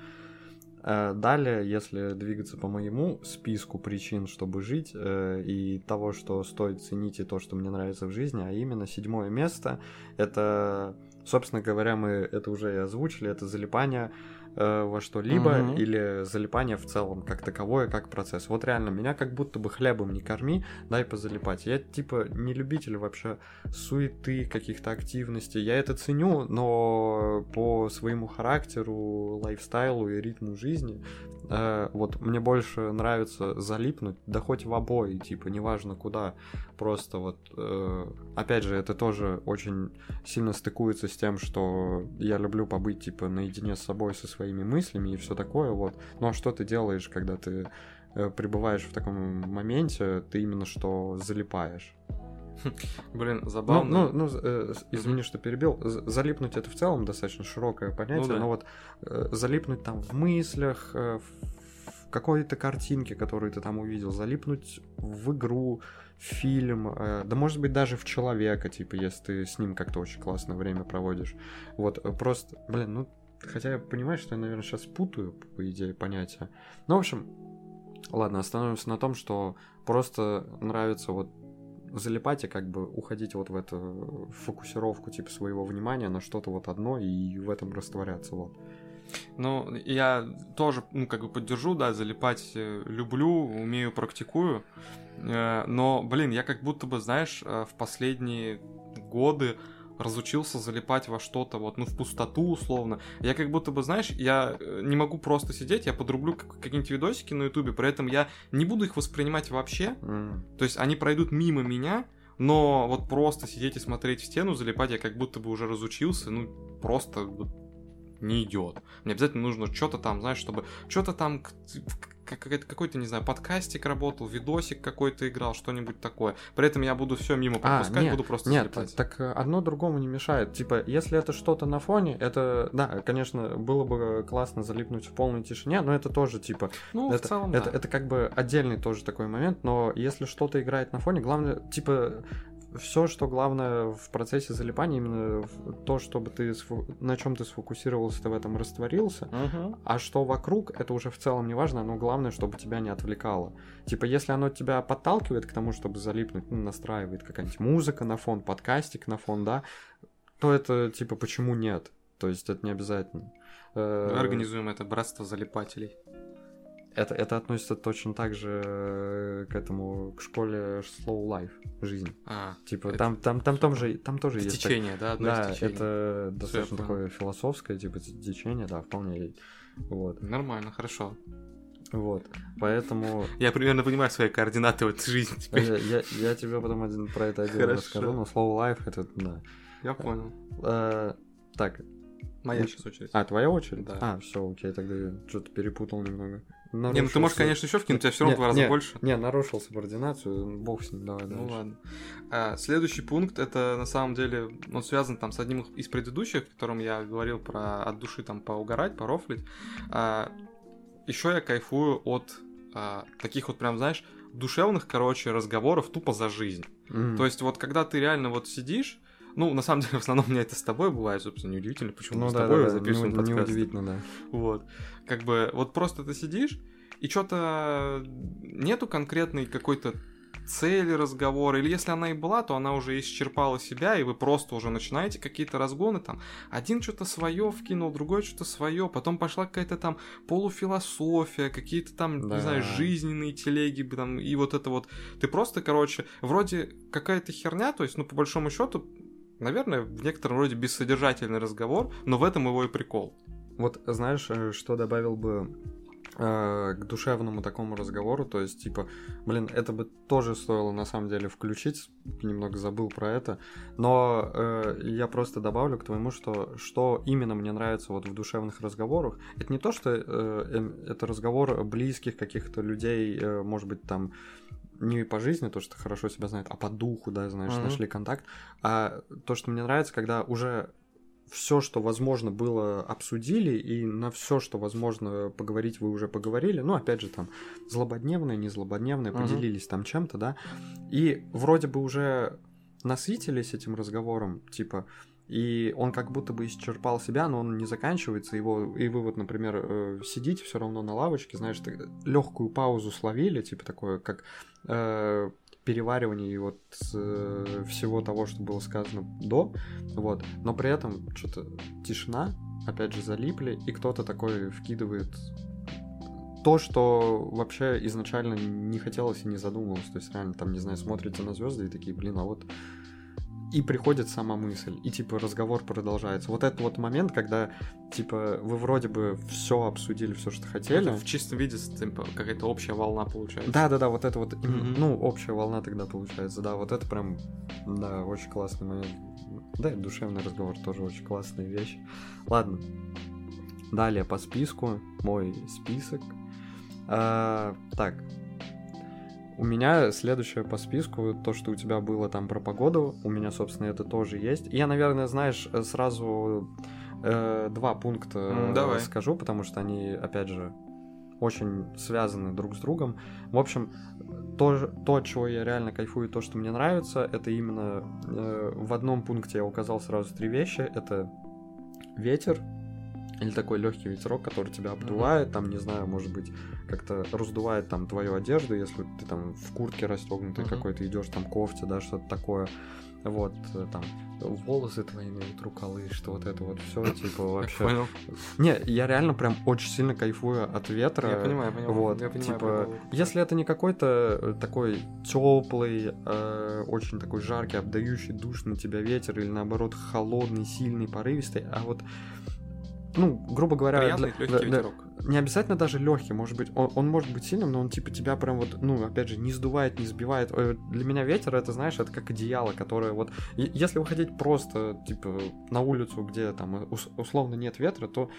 Э, Далее, если двигаться по моему списку причин, чтобы жить, э, и того, что стоит ценить, и то, что мне нравится в жизни, а именно седьмое место, это, собственно говоря, мы это уже и озвучили, это залипание э, во что-либо Мгм. или залипание в целом, как таковое, как процесс. Вот реально, меня как будто бы хлебом не корми, дай позалипать. Я типа не любитель вообще суеты, каких-то активностей. Я это ценю, но по своему характеру, лайфстайлу и ритму жизни, э, вот мне больше нравится залипнуть, да хоть в обои, типа, неважно куда. Просто вот, э, опять же, это тоже очень сильно стыкуется с тем, что я люблю побыть, типа, наедине с собой, со своими мыслями и все такое, вот. Ну а что ты делаешь, когда ты э, пребываешь в таком моменте, ты именно что залипаешь. Блин, Ну, забавно. ну, ну, э, с- извини, что перебил. Залипнуть это в целом достаточно широкое понятие, Ну да. но вот э, залипнуть там в мыслях, э, в какой-то картинке, которую ты там увидел, залипнуть в игру, в фильм, э, да может быть даже в человека, типа, если ты с ним как-то очень классное время проводишь. Вот, э, просто, блин, ну, хотя я понимаю, что я, наверное, сейчас путаю, по идее, понятия. Ну, в общем, ладно, остановимся на том, что просто нравится вот залипать и как бы уходить вот в эту фокусировку типа своего внимания на что-то вот одно и в этом растворяться вот. Ну, я тоже, ну, как бы поддержу, да, залипать э, люблю, умею, практикую. Э, Но, блин, я как будто бы, знаешь, э, в последние годы разучился залипать во что-то, вот, ну, в пустоту, условно. Я как будто бы, знаешь, я э, не могу просто сидеть, я подрублю как- какие-нибудь видосики на ютубе, при этом я не буду их воспринимать вообще, М, то есть они пройдут мимо меня, но вот просто сидеть и смотреть в стену, залипать я как будто бы уже разучился, ну, просто не идет. Мне обязательно нужно что-то там, знаешь, чтобы что-то там какой-то, не знаю, подкастик работал, видосик какой-то играл, что-нибудь такое. При этом я буду все мимо А, пропускать, нет, буду просто Нет, залипать. так одно другому не мешает. Типа, если это что-то на фоне, это, да, конечно, было бы классно залипнуть в полной тишине, но это тоже, типа, Ну, это, в целом, это, да. это как бы отдельный тоже такой момент, но если что-то играет на фоне, главное, типа, все, что главное в процессе залипания, именно то, чтобы ты на чем ты сфокусировался, ты в этом растворился, Мгм. а что вокруг, это уже в целом не важно, но главное, чтобы тебя не отвлекало. Типа, если оно тебя подталкивает к тому, чтобы залипнуть, ну, настраивает какая-нибудь музыка на фон, подкастик на фон, да, то это, типа, почему нет? То есть это не обязательно. Э, организуем это братство залипателей. Это, это относится точно так же э, к этому, к школе Slow Life, жизнь. А, Типа, Это- там, там, там, там, же, там тоже это есть... так- течение, да, одно Да, из течений. это достаточно понял. такое философское, типа, течение, да, вполне. Вот. Нормально, хорошо. Вот, поэтому... Я примерно понимаю свои координаты в этой жизни теперь. Я, я, я тебе потом один про это отдельно Хорошо. расскажу, но слово life это, да. Я понял. Э, так, Моя сейчас очередь. а, твоя очередь? Да. А, все, окей, тогда я что-то перепутал немного. Не, ну ты можешь, Нарушил конечно, еще вкинуть, у тебя все равно Не, в два раза не, больше. Не, нарушил субординацию, бог с ним, давай Ну дальше. ладно. А, следующий пункт это на самом деле он связан там с одним из предыдущих, в котором я говорил про от души там поугарать, порофлить. еще я кайфую от а, таких вот прям, знаешь, душевных, короче, разговоров тупо за жизнь. М. То есть вот когда ты реально вот сидишь, ну, на самом деле, в основном у меня это с тобой бывает, собственно, неудивительно, почему ну мы с да, тобой да, да, записываем не, подкаст. неудивительно, да. Вот. Как бы, вот просто ты сидишь, и что-то нету конкретной какой-то цели разговора, или если она и была, то она уже исчерпала себя, и вы просто уже начинаете какие-то разгоны, там, один что-то свое вкинул, другой что-то свое, потом пошла какая-то там полуфилософия, какие-то там, Да. не знаю, жизненные телеги, там, и вот это вот, ты просто, короче, вроде какая-то херня, то есть, ну, по большому счету, наверное, в некотором роде бессодержательный разговор, но в этом его и прикол. Вот знаешь, э, что добавил бы э, к душевному такому разговору, то есть, типа, блин, это бы тоже стоило на самом деле включить, немного забыл про это, но э, я просто добавлю к твоему, что что именно мне нравится вот в душевных разговорах, это не то, что э, эм, это разговор близких каких-то людей, э, может быть, там не по жизни, то, что хорошо себя знает, а по духу, да, знаешь, Мгм. нашли контакт, а то, что мне нравится, когда уже все, что возможно было, обсудили, и на все, что возможно поговорить, вы уже поговорили. Ну, опять же, там, злободневное, не злободневное, Мгм. поделились там чем-то, да. И вроде бы уже насытились этим разговором, типа, и он как будто бы исчерпал себя, но он не заканчивается. Его, и вы вот, например, э, сидите все равно на лавочке, знаешь, легкую паузу словили, типа такое, как э, переваривание вот э, всего того, что было сказано до, вот. Но при этом что-то тишина, опять же, залипли, и кто-то такой вкидывает то, что вообще изначально не хотелось и не задумывалось. То есть реально там, не знаю, смотрите на звезды и такие, блин, а вот и приходит сама мысль, и типа разговор продолжается. Вот этот вот момент, когда типа вы вроде бы все обсудили, все, что хотели. Это в чистом виде типа, какая-то общая волна получается. Да, да, да, вот это вот, Мгм. ну, общая волна тогда получается, да, вот это прям, да, очень классный момент. Да, и душевный разговор тоже очень классная вещь. Ладно, далее по списку, мой список. А, так, у меня следующее по списку, то, что у тебя было там про погоду, у меня, собственно, это тоже есть. Я, наверное, знаешь, сразу э, два пункта э, давай. скажу, потому что они, опять же, очень связаны друг с другом. В общем, то, то, чего я реально кайфую, то, что мне нравится, это именно э, в одном пункте я указал сразу три вещи. Это ветер, или такой легкий ветерок, который тебя обдувает, там, не знаю, может быть, как-то раздувает там твою одежду, если ты там в куртке расстегнутой Мгм. какой-то идешь, там кофте, да, что-то такое. Вот, э, там, волосы твои на ветру колышет, вот это вот все, типа, вообще. понял. Не, я реально прям очень сильно кайфую от ветра. Я понимаю, я понимаю. Вот, я понимаю, типа, кого. если это не какой-то э, такой теплый, э, очень такой жаркий, обдающий душ на тебя ветер, или наоборот холодный, сильный, порывистый, а вот, ну, грубо говоря, приятный для- легкий для- ветерок. не обязательно даже легкий, может быть, он, он может быть сильным, но он типа тебя прям вот, ну, опять же, не сдувает, не сбивает. Э, Для меня ветер, это, знаешь, это как одеяло, которое вот, если выходить просто, типа, на улицу, где там э, ус- условно нет ветра, то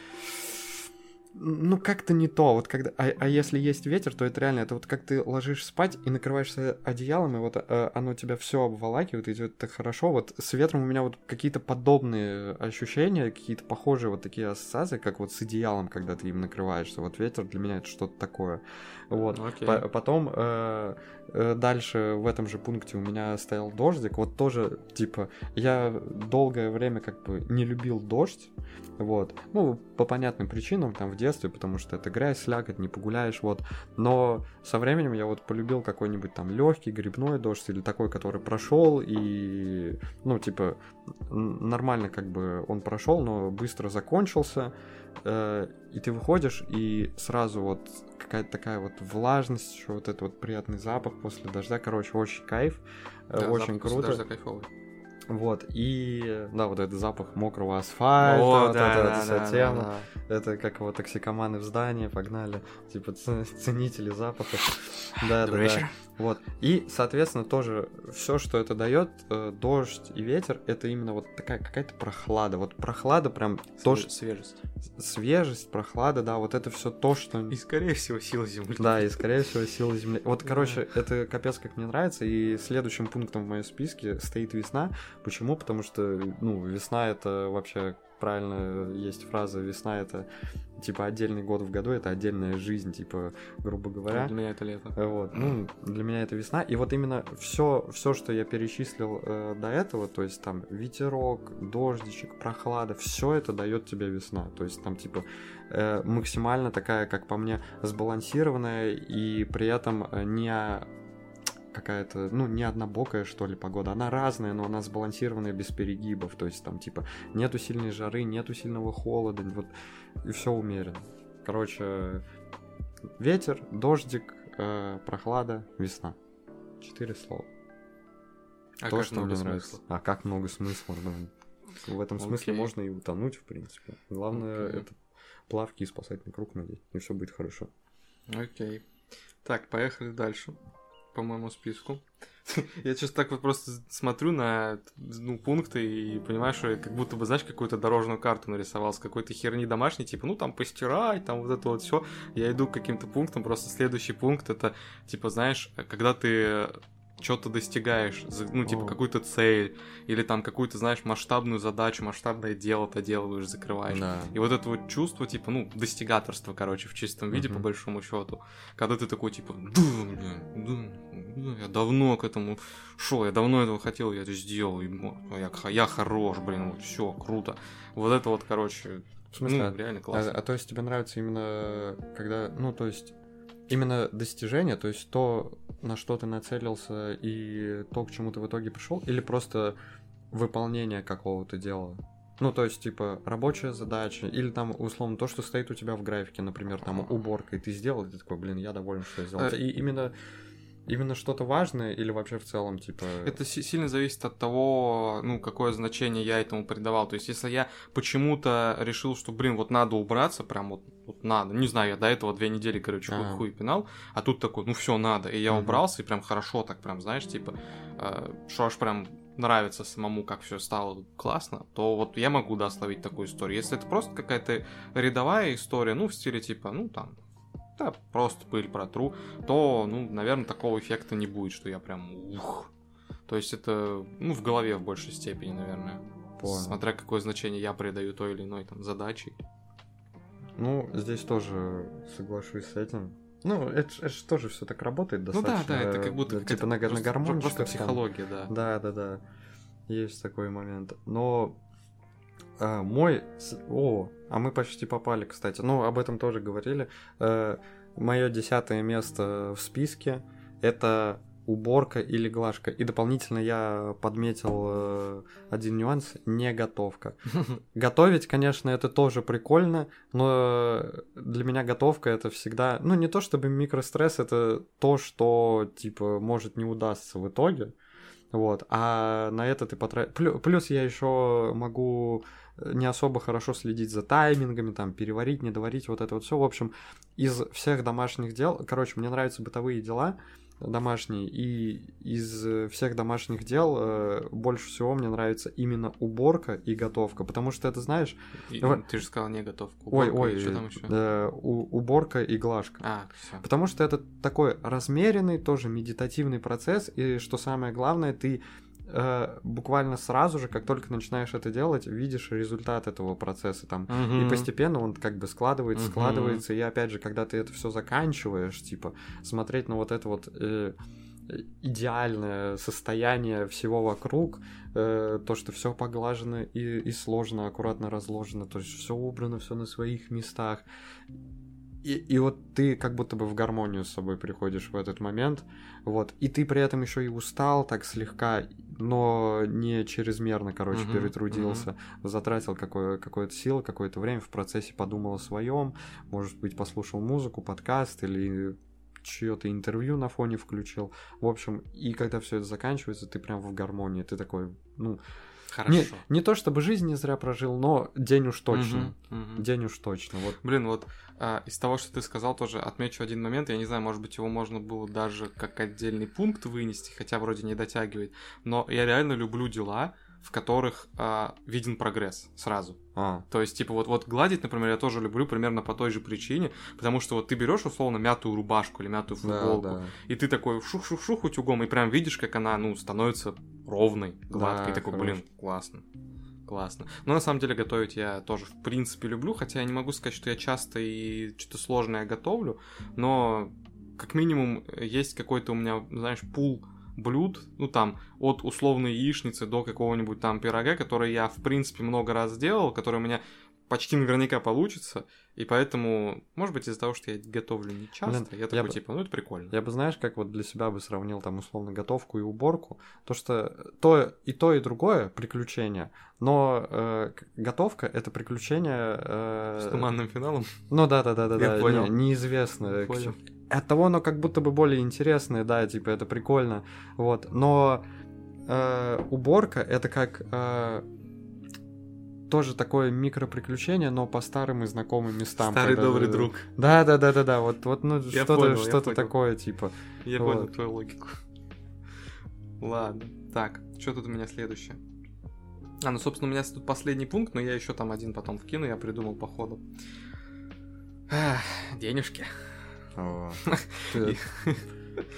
ну, как-то не то. Вот когда, а, а если есть ветер, то это реально, это вот как ты ложишь спать и накрываешься одеялом, и вот э, оно тебя все обволакивает, и идет так хорошо. Вот с ветром у меня вот какие-то подобные ощущения, какие-то похожие вот такие ассоциации, как вот с одеялом, когда ты им накрываешься. Вот ветер для меня это что-то такое. Вот. Окей. По- потом э, э, дальше в этом же пункте у меня стоял дождик. Вот тоже, типа, я долгое время как бы не любил дождь. Вот. Ну, по понятным причинам, там, в детстве, потому что это грязь, слякоть, не погуляешь, вот. Но со временем я вот полюбил какой-нибудь там легкий грибной дождь или такой, который прошел и, ну, типа, нормально как бы он прошел, но быстро закончился. Э, и ты выходишь, и сразу вот какая-то такая вот влажность, еще вот этот вот приятный запах после дождя. Короче, очень кайф, э, Да, очень запах после круто. дождя кайфовый. Вот, и, да, вот этот запах мокрого асфальта, О, вот да, эта да, вся да, тема. да, Это как его токсикоманы в здании погнали, типа ценители запахов. Да, да, Добрый да. вечер. Вот. И, соответственно, тоже все, что это дает, э, дождь и ветер, это именно вот такая какая-то прохлада. Вот прохлада прям то, что свежесть. свежесть, прохлада, да, вот это все то, что И, скорее всего, сила Земли. да, и скорее всего сила Земли. Вот, Да. короче, это капец как мне нравится. И следующим пунктом в моем списке стоит весна. Почему? Потому что, ну, весна это вообще правильно есть фраза весна это типа отдельный год в году, это отдельная жизнь, типа, грубо говоря. Для меня это лето. Вот, ну, для меня это весна. И вот именно все, все, что я перечислил э, до этого, то есть там ветерок, дождичек, прохлада, все это дает тебе весна. То есть там типа э, максимально такая, как по мне, сбалансированная и при этом не какая-то, ну, не однобокая, что ли, погода. Она разная, но она сбалансированная без перегибов. То есть там, типа, нету сильной жары, нету сильного холода, вот, и все умеренно. Короче, ветер, дождик, э, прохлада, весна. Четыре слова. А То, как что много смысла. А как много смысла, да. В этом смысле Окей. можно и утонуть, в принципе. Главное, Окей. это плавки и спасательный круг надеть, и все будет хорошо. Окей. Так, поехали дальше по моему списку. Я сейчас так вот просто смотрю на ну, пункты и понимаю, что я как будто бы, знаешь, какую-то дорожную карту нарисовал с какой-то херни домашней, типа, ну там постирать, там вот это вот все. Я иду к каким-то пунктам, просто следующий пункт это, типа, знаешь, когда ты что-то достигаешь, ну, типа, какую-то цель, или там какую-то, знаешь, масштабную задачу, масштабное дело ты делаешь, закрываешь. Да. И вот это вот чувство, типа, ну, достигаторство, короче, в чистом виде, Мгм. по большому счету. Когда ты такой, типа, да, блин, да, я давно к этому шел, я давно этого хотел, я это сделал, и я, я хорош, блин, вот все, круто. Вот это вот, короче, В смысле, ну, а- реально А, классно. а то есть тебе нравится именно когда, ну то есть именно достижение, то есть то, на что ты нацелился и то, к чему ты в итоге пришел, или просто выполнение какого-то дела? Ну, то есть, типа, рабочая задача, или там, условно, то, что стоит у тебя в графике, например, там, уборка, и ты сделал, и ты такой, блин, я доволен, что я сделал. Э, И именно, именно что-то важное, или вообще в целом, типа... Это си- сильно зависит от того, ну, какое значение я этому придавал. То есть, если я почему-то решил, что, блин, вот надо убраться, прям вот, вот надо. Не знаю, я до этого две недели, короче, хуй, Ага. хуй пинал, а тут такой, ну все, надо. И я убрался, и прям хорошо так, прям, знаешь, типа, э, что аж прям нравится самому, как все стало классно, то вот я могу, да, словить такую историю. Если это просто какая-то рядовая история, ну, в стиле типа, ну, там, да, просто пыль протру, то, ну, наверное, такого эффекта не будет, что я прям ух. То есть это, ну, в голове в большей степени, наверное. Понял. Смотря какое значение я придаю той или иной там задаче. Ну, здесь тоже соглашусь с этим. Ну, это, это же тоже все так работает Ну да, достаточно. да, это как будто э, типа на, на просто- гормончиках Просто там. психология, да. Да, да, да. Есть такой момент. Но а, мой... О, а мы почти попали, кстати. Ну, об этом тоже говорили. Мое десятое место в списке — это уборка или глажка. И дополнительно я подметил э, один нюанс — не готовка. Готовить, конечно, это тоже прикольно, но для меня готовка это всегда, ну не то чтобы микростресс, это то, что типа может не удастся в итоге, вот, а на это ты потратишь. Плюс я еще могу не особо хорошо следить за таймингами, там, переварить, не доварить, вот это вот все. В общем, из всех домашних дел, короче, мне нравятся бытовые дела, домашние, и из э, всех домашних дел э, больше всего мне нравится именно уборка и готовка, потому что это, знаешь, И- Давай. Ты же сказал не готовку. ой, Уборка, ой, что там еще? э, у- уборка и глажка. А, все. Потому что это такой размеренный, тоже медитативный процесс, и что самое главное, ты э, буквально сразу же, как только начинаешь это делать, видишь результат этого процесса там. И постепенно он как бы складывается, Мгм. складывается, и опять же, когда ты это все заканчиваешь, типа, смотреть на вот это вот э, идеальное состояние всего вокруг, э, то, что все поглажено и, и сложно, аккуратно разложено, то есть все убрано, все на своих местах. И, и вот ты как будто бы в гармонию с собой приходишь в этот момент, вот, и ты при этом еще и устал так слегка, но не чрезмерно, короче, Мгм, перетрудился, затратил какое- какое-то силы, какое-то время, в процессе подумал о своем, может быть, послушал музыку, подкаст или чье-то интервью на фоне включил. В общем, и когда все это заканчивается, ты прям в гармонии, ты такой, ну, Хорошо. не, не то чтобы жизнь не зря прожил, но день уж точно. Мгм, мгм. День уж точно. Вот. Блин, вот а, из того, что ты сказал, тоже отмечу один момент. Я не знаю, может быть, его можно было даже как отдельный пункт вынести, хотя вроде не дотягивает. Но я реально люблю дела, в которых а, виден прогресс сразу. А, То есть, типа, вот, вот гладить, например, я тоже люблю примерно по той же причине, потому что вот ты берешь условно мятую рубашку или мятую да, футболку, да. и ты такой шух-шух-шух утюгом, и прям видишь, как она, ну, становится ровной, гладкой, Да, такой, хорош. блин, классно. Классно. Но на самом деле готовить я тоже в принципе люблю, хотя я не могу сказать, что я часто и что-то сложное готовлю, но как минимум есть какой-то у меня, знаешь, пул блюд, ну там, от условной яичницы до какого-нибудь там пирога, который я, в принципе, много раз делал, который у меня почти наверняка получится, и поэтому, может быть, из-за того, что я готовлю не часто, Блин, я я такой, бы- типа, ну это прикольно. Я бы, знаешь, как вот для себя бы сравнил там условно готовку и уборку, то что то и то и другое приключение, но э, готовка это приключение. э, С туманным финалом. Ну да, да, Я понял. не- неизвестно. к Понял. От того оно как будто бы более интересное, да, типа это прикольно, вот. Но э, уборка это как э, тоже такое микроприключение, но по старым и знакомым местам. Старый когда- добрый друг. Да, да, да, да, да. Вот, вот ну Я что-то, понял, я что-то понял. такое, типа. Я Вот. понял твою логику. Ладно. Так, что тут у меня следующее? А, ну, собственно, у меня тут последний пункт, но я еще там один потом вкину, я придумал по ходу. Ах, денежки. О, И- ты-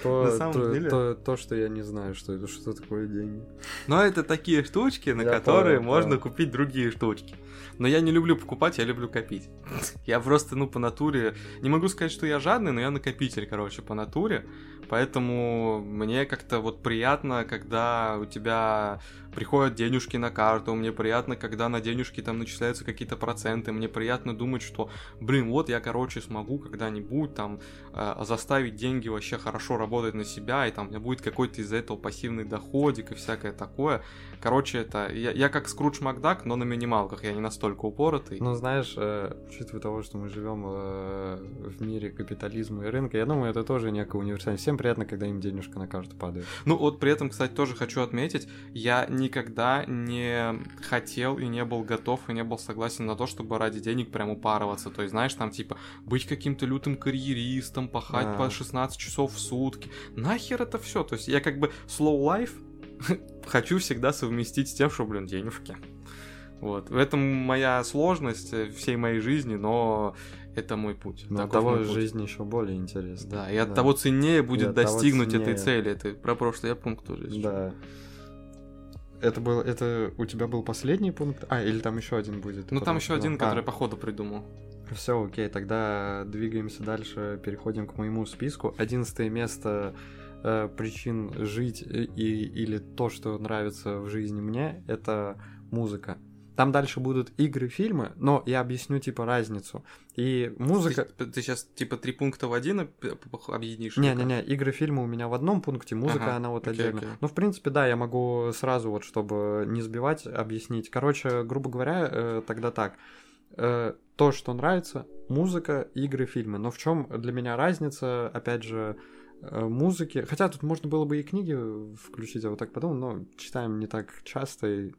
То, На самом то- деле- то- то, что я не знаю, что это, что такое деньги. Но это такие штучки, на Я которые понял, можно понял. купить другие штучки. Но я не люблю покупать, я люблю копить. Я просто, ну, по натуре... Не могу сказать, что я жадный, но я накопитель, короче, по натуре. Поэтому мне как-то вот приятно, когда у тебя приходят денежки на карту, мне приятно, когда на денежки там начисляются какие-то проценты, мне приятно думать, что, блин, вот я, короче, смогу когда-нибудь там э, заставить деньги вообще хорошо работать на себя, и там у меня будет какой-то из-за этого пассивный доходик и всякое такое. Короче, это я, я как Скрудж Макдак, но на минималках, я не настолько упоротый. Ну, знаешь, э, учитывая того, что мы живем э, в мире капитализма и рынка, я думаю, это тоже некая универсальность. Всем приятно, когда им денежка на карту падает. Ну вот при этом, кстати, тоже хочу отметить, я никогда не хотел и не был готов и не был согласен на то, чтобы ради денег прям упарываться. То есть, знаешь, там типа быть каким-то лютым карьеристом, пахать Да. по 16 часов в сутки. Нахер это все? То есть я как бы slow life хочу всегда совместить с тем, что, блин, денежки. Вот. В этом моя сложность э, всей моей жизни, но это мой путь. Но от того мой путь. жизнь еще более интересна. Да, и от того ценнее будет того достигнуть этой ценнее. цели. Это про прошлый я пункт тоже. Да. Это был, это у тебя был последний пункт? А, или там еще один будет? Ну, там еще один, сказал. который по ходу придумал. Все, окей, тогда двигаемся дальше, переходим к моему списку. Одиннадцатое место э, причин жить и- или то, что нравится в жизни мне, это музыка. Там дальше будут игры, фильмы, но я объясню типа разницу. И музыка... Ты, сейчас типа три пункта в один об- об- объединишь? Не-не-не, игры, фильмы у меня в одном пункте, музыка Ага, она вот окей, отдельно. окей. Ну, в принципе, да, я могу сразу вот, чтобы не сбивать, объяснить. Короче, грубо говоря, э, тогда так. Э, то, что нравится, музыка, игры, фильмы. Но в чем для меня разница, опять же, э, музыки. Хотя тут можно было бы и книги включить, я вот так подумал, но читаем не так часто. И...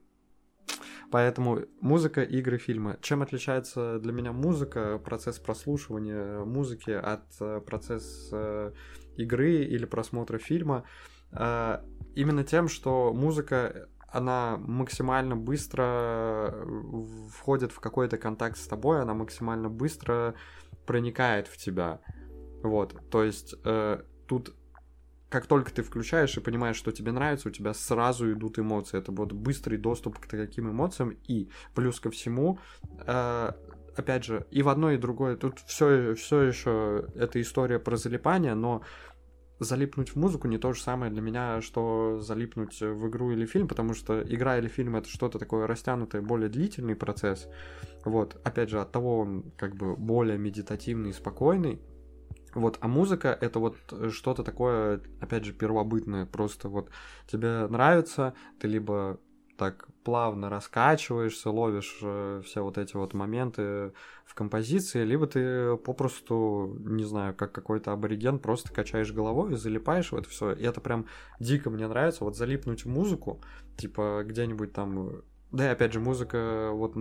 Поэтому музыка, игры, фильмы. Чем отличается для меня музыка, процесс прослушивания музыки от э, процесса игры или просмотра фильма? Э, Именно тем, что музыка она максимально быстро входит в какой-то контакт с тобой, она максимально быстро проникает в тебя. Вот, то есть э, тут как только ты включаешь и понимаешь, что тебе нравится, у тебя сразу идут эмоции. Это вот быстрый доступ к таким эмоциям. И плюс ко всему, э, опять же, и в одно, и другое, тут все, все еще эта история про залипание, но залипнуть в музыку не то же самое для меня, что залипнуть в игру или фильм, потому что игра или фильм это что-то такое растянутое, более длительный процесс. Вот, опять же, от того он как бы более медитативный и спокойный. Вот, а музыка это вот что-то такое, опять же, первобытное. Просто вот тебе нравится, ты либо так плавно раскачиваешься, ловишь э, все вот эти вот моменты в композиции, либо ты попросту, не знаю, как какой-то абориген, просто качаешь головой и залипаешь в это все. И это прям дико мне нравится. Вот залипнуть в музыку, типа где-нибудь там да, и опять же, музыка, вот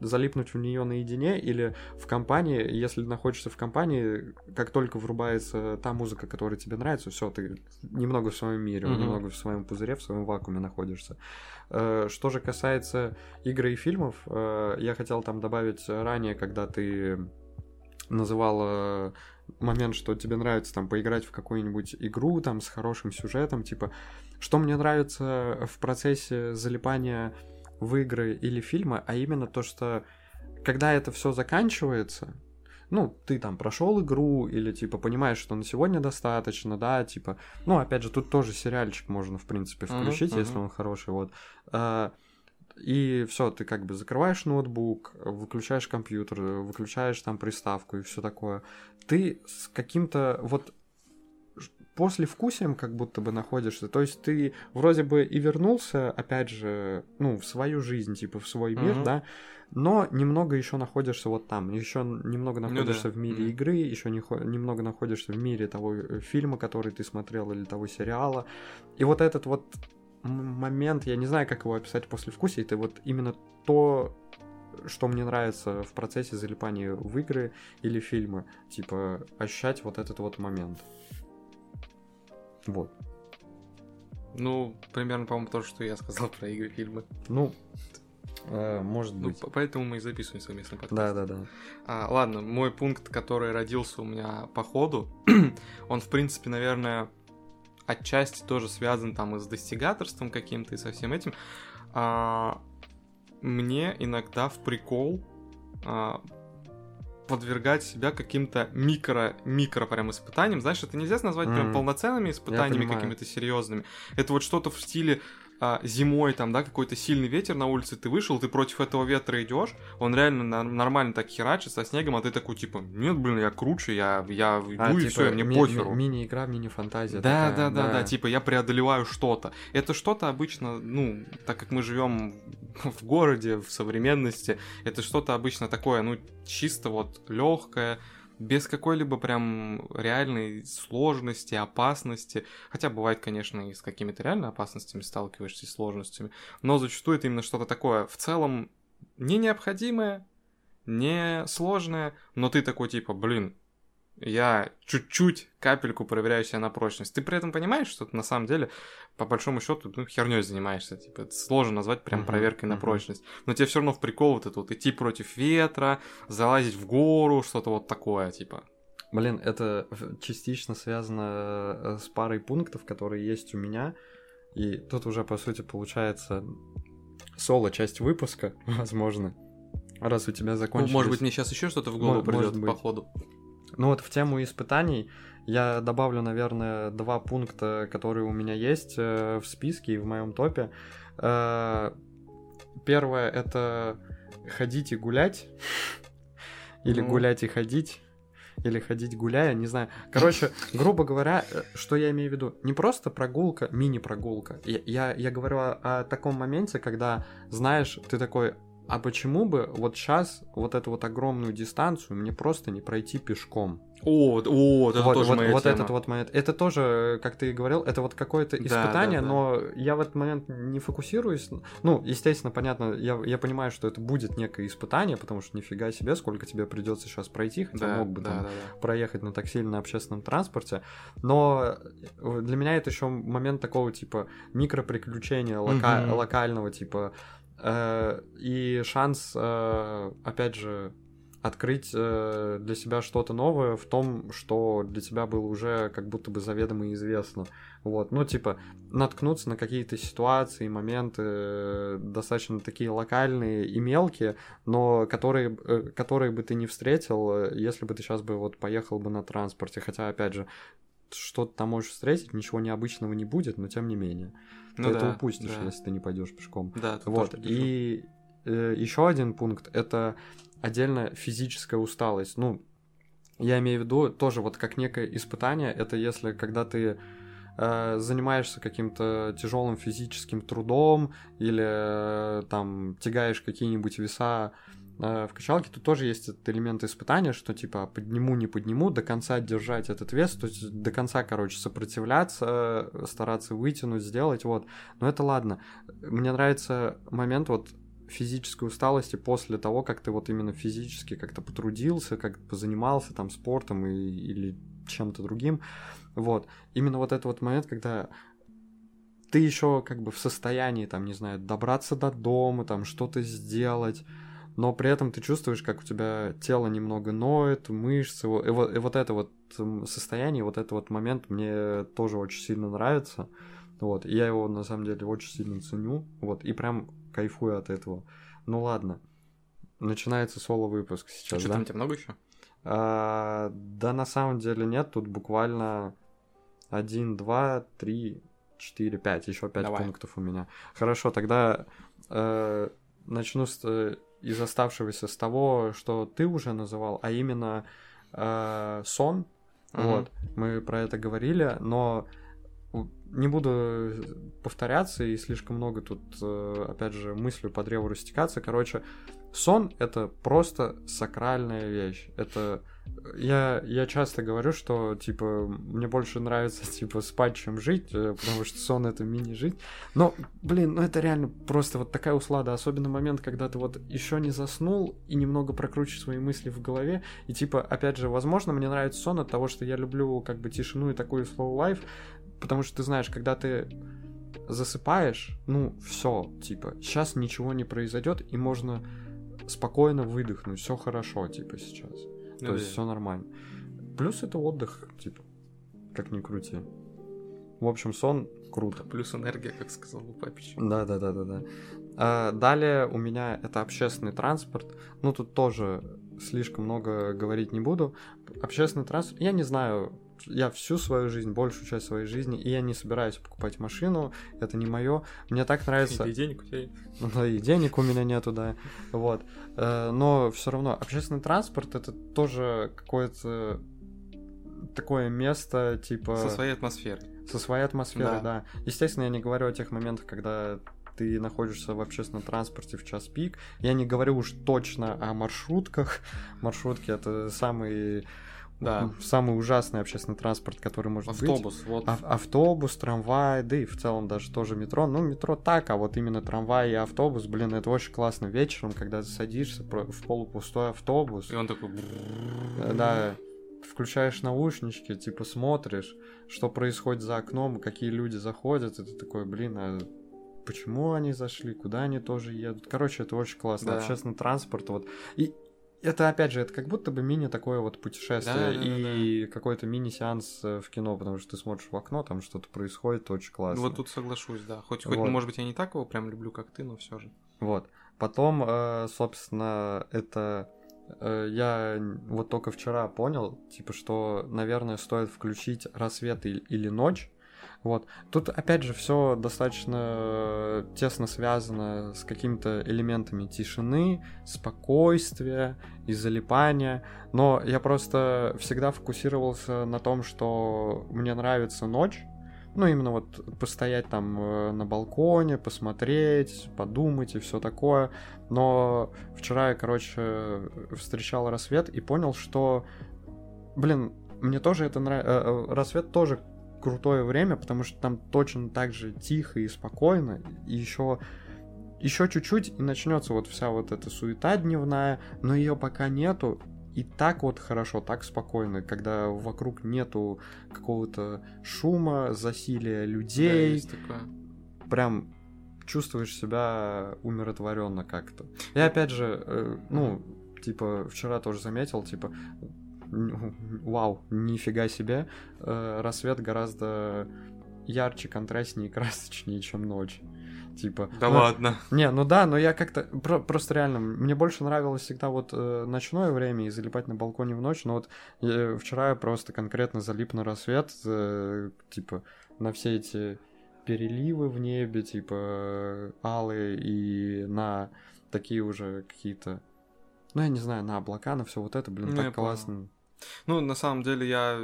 залипнуть в нее наедине или в компании, если находишься в компании, как только врубается та музыка, которая тебе нравится, все, ты немного в своем мире, mm-hmm. немного в своем пузыре, в своем вакууме находишься. Э, что же касается игр и фильмов, э, я хотел там добавить ранее, когда ты называл момент, что тебе нравится там поиграть в какую-нибудь игру там с хорошим сюжетом, типа, что мне нравится в процессе залипания в игры или фильмы, а именно то, что когда это все заканчивается, ну, ты там прошел игру, или типа понимаешь, что на сегодня достаточно, да, типа, ну, опять же, тут тоже сериальчик можно, в принципе, включить, uh-huh, uh-huh. если он хороший, вот. А, и все, ты как бы закрываешь ноутбук, выключаешь компьютер, выключаешь там приставку и все такое. Ты с каким-то вот после вкусием как будто бы находишься. То есть ты вроде бы и вернулся, опять же, ну, в свою жизнь, типа в свой мир, mm-hmm. да, но немного еще находишься вот там, еще немного ну находишься ну, да. в мире mm-hmm. игры, еще не, немного находишься в мире того э, фильма, который ты смотрел, или того сериала. И вот этот вот момент, я не знаю, как его описать после вкуса, это вот именно то, что мне нравится в процессе залипания в игры или фильмы, типа ощущать вот этот вот момент. Вот. Ну, примерно, по-моему, то, что я сказал про игры, фильмы. Ну, э, может ну, быть. Ну, поэтому мы и записываем совместный подкаст. Да, да, да. А, ладно, мой пункт, который родился у меня по ходу, он, в принципе, наверное, отчасти тоже связан там и с достигаторством каким-то и со всем этим. А, мне иногда в прикол а, подвергать себя каким-то микро-микро прям испытаниям. Знаешь, это нельзя назвать mm. прям полноценными испытаниями какими-то серьезными. Это вот что-то в стиле а, зимой там, да, какой-то сильный ветер на улице, ты вышел, ты против этого ветра идешь, он реально нормально так херачит со снегом, а ты такой типа, нет, блин, я круче, я, я иду а, и типа, все, мне ми- похеру. Мини-игра, мини-фантазия. Да, такая, да, да, да, да, типа я преодолеваю что-то. Это что-то обычно, ну, так как мы живем в городе, в современности, это что-то обычно такое, ну, чисто вот легкое, без какой-либо прям реальной сложности, опасности. Хотя бывает, конечно, и с какими-то реально опасностями сталкиваешься, и сложностями. Но зачастую это именно что-то такое в целом не необходимое, не сложное, но ты такой типа, блин, я чуть-чуть капельку проверяю себя на прочность. Ты при этом понимаешь, что ты на самом деле, по большому счету, ну, херней занимаешься. Типа, это сложно назвать прям проверкой uh-huh. на прочность. Но тебе все равно в прикол вот это вот идти против ветра, залазить в гору, что-то вот такое, типа. Блин, это частично связано э, с парой пунктов, которые есть у меня. И тут уже, по сути, получается соло-часть выпуска, возможно. Раз у тебя закончилось... Ну, может быть, мне сейчас еще что-то в голову придет по ходу. Ну вот в тему испытаний я добавлю, наверное, два пункта, которые у меня есть э, в списке и в моем топе. Э, первое это ходить и гулять. Или ну... гулять и ходить. Или ходить гуляя, не знаю. Короче, грубо говоря, э, что я имею в виду? Не просто прогулка, мини-прогулка. Я, я, я говорю о, о таком моменте, когда, знаешь, ты такой, а почему бы вот сейчас вот эту вот огромную дистанцию мне просто не пройти пешком? О, о, это вот, тоже вот, моя вот тема. этот вот момент. Это тоже, как ты и говорил, это вот какое-то испытание, да, да, но да. я в этот момент не фокусируюсь. Ну, естественно, понятно, я, я понимаю, что это будет некое испытание, потому что нифига себе, сколько тебе придется сейчас пройти, хотя да, мог бы да, там да, да. проехать на такси или на общественном транспорте. Но для меня это еще момент такого типа микроприключения, лока- угу. локального типа Э, и шанс, э, опять же, открыть э, для себя что-то новое в том, что для тебя было уже как будто бы заведомо известно. Вот, ну, типа, наткнуться на какие-то ситуации, моменты достаточно такие локальные и мелкие, но которые, которые бы ты не встретил, если бы ты сейчас бы вот поехал бы на транспорте. Хотя, опять же, что-то там можешь встретить, ничего необычного не будет, но тем не менее. Ну, ты да, это упустишь, да. если ты не пойдешь пешком. Да, вот. И э, еще один пункт это отдельно физическая усталость. Ну, я имею в виду тоже вот как некое испытание, это если когда ты э, занимаешься каким-то тяжелым физическим трудом или э, там тягаешь какие-нибудь веса в качалке, тут тоже есть этот элемент испытания, что типа подниму, не подниму, до конца держать этот вес, то есть до конца, короче, сопротивляться, стараться вытянуть, сделать, вот. Но это ладно. Мне нравится момент вот физической усталости после того, как ты вот именно физически как-то потрудился, как позанимался там спортом и, или чем-то другим. Вот. Именно вот этот вот момент, когда ты еще как бы в состоянии, там, не знаю, добраться до дома, там, что-то сделать, но при этом ты чувствуешь, как у тебя тело немного ноет, мышцы, и вот, и вот это вот состояние, вот этот вот момент мне тоже очень сильно нравится, вот, и я его, на самом деле, очень сильно ценю, вот, и прям кайфую от этого. Ну ладно, начинается соло-выпуск сейчас, что да? там тебя много еще? А, да, на самом деле нет, тут буквально один, два, три, четыре, пять, еще пять Давай. пунктов у меня. Хорошо, тогда э, начну с, э, из оставшегося с того, что ты уже называл, а именно э, сон. Мгм. Вот, мы про это говорили, но не буду повторяться и слишком много тут, э, опять же, мыслью по древу растекаться. Короче, сон — это просто сакральная вещь. Это... Я, я часто говорю, что, типа, мне больше нравится, типа, спать, чем жить, э, потому что сон — это мини-жить. Но, блин, ну это реально просто вот такая услада. Особенно момент, когда ты вот еще не заснул и немного прокручиваешь свои мысли в голове. И, типа, опять же, возможно, мне нравится сон от того, что я люблю, как бы, тишину и такой slow life, потому что ты знаешь, когда ты засыпаешь, ну, все, типа, сейчас ничего не произойдет, и можно спокойно выдохнуть, все хорошо, типа, сейчас. Ну То да. есть все нормально. Плюс это отдых, типа, как ни крути. В общем, сон круто. Плюс энергия, как сказал Папич. Да, да, да, да, да. А, далее у меня это общественный транспорт. Ну, тут тоже слишком много говорить не буду. Общественный транспорт, я не знаю, я всю свою жизнь, большую часть своей жизни, и я не собираюсь покупать машину, это не мое. Мне так нравится... И денег у тебя есть. Ну да, и денег у меня нету, да. Вот. Э, Но все равно общественный транспорт это тоже какое-то такое место, типа... Со своей атмосферой. Со своей атмосферой, Да. да. Естественно, я не говорю о тех моментах, когда ты находишься в общественном транспорте в час пик. Я не говорю уж точно о маршрутках. Маршрутки это самый, Да. самый ужасный общественный транспорт, который может быть. Автобус, вот. Ав- автобус, трамвай, да и в целом даже тоже метро. Ну, метро так, а вот именно трамвай и автобус, блин, это очень классно вечером, когда ты садишься в полупустой автобус. И он такой... Э, Да, включаешь наушнички, типа смотришь, что происходит за окном, какие люди заходят, и ты такой, блин, а почему они зашли, куда они тоже едут. Короче, это очень классно. Да. Общественный транспорт, вот. И это, опять же, это как будто бы мини такое вот путешествие Да-да-да-да. и какой-то мини-сеанс э, в кино, потому что ты смотришь в окно, там что-то происходит, очень классно. Вот тут соглашусь, да. Хоть, хоть, Вот. может быть, я не так его прям люблю, как ты, но все же. Вот. Потом, э, собственно, это э, я вот только вчера понял, типа, что, наверное, стоит включить рассвет или ночь. Вот. Тут, опять же, все достаточно тесно связано с какими-то элементами тишины, спокойствия и залипания. Но я просто всегда фокусировался на том, что мне нравится ночь. Ну, именно вот постоять там э, на балконе, посмотреть, подумать и все такое. Но вчера я, короче, встречал рассвет и понял, что, блин, мне тоже это нравится. Рассвет тоже крутое время, потому что там точно так же тихо и спокойно. И еще еще чуть-чуть и начнется вот вся вот эта суета дневная, но ее пока нету. И так вот хорошо, так спокойно, когда вокруг нету какого-то шума, засилия Да, людей, есть такое. прям чувствуешь себя умиротворенно как-то. И опять же, э, ну, типа, вчера тоже заметил, типа, вау, нифига себе, э, рассвет гораздо ярче, контрастнее и красочнее, чем ночь. Типа, Да ну, ладно. не, ну да, но я как-то про- просто реально мне больше нравилось всегда вот э, ночное время и залипать на балконе в ночь, но вот э, вчера я просто конкретно залип на рассвет, э, типа на все эти переливы в небе, типа э, алые и на такие уже какие-то, ну я не знаю, на облака, на все вот это, блин, Ну, так понял. Ну, на самом деле, я...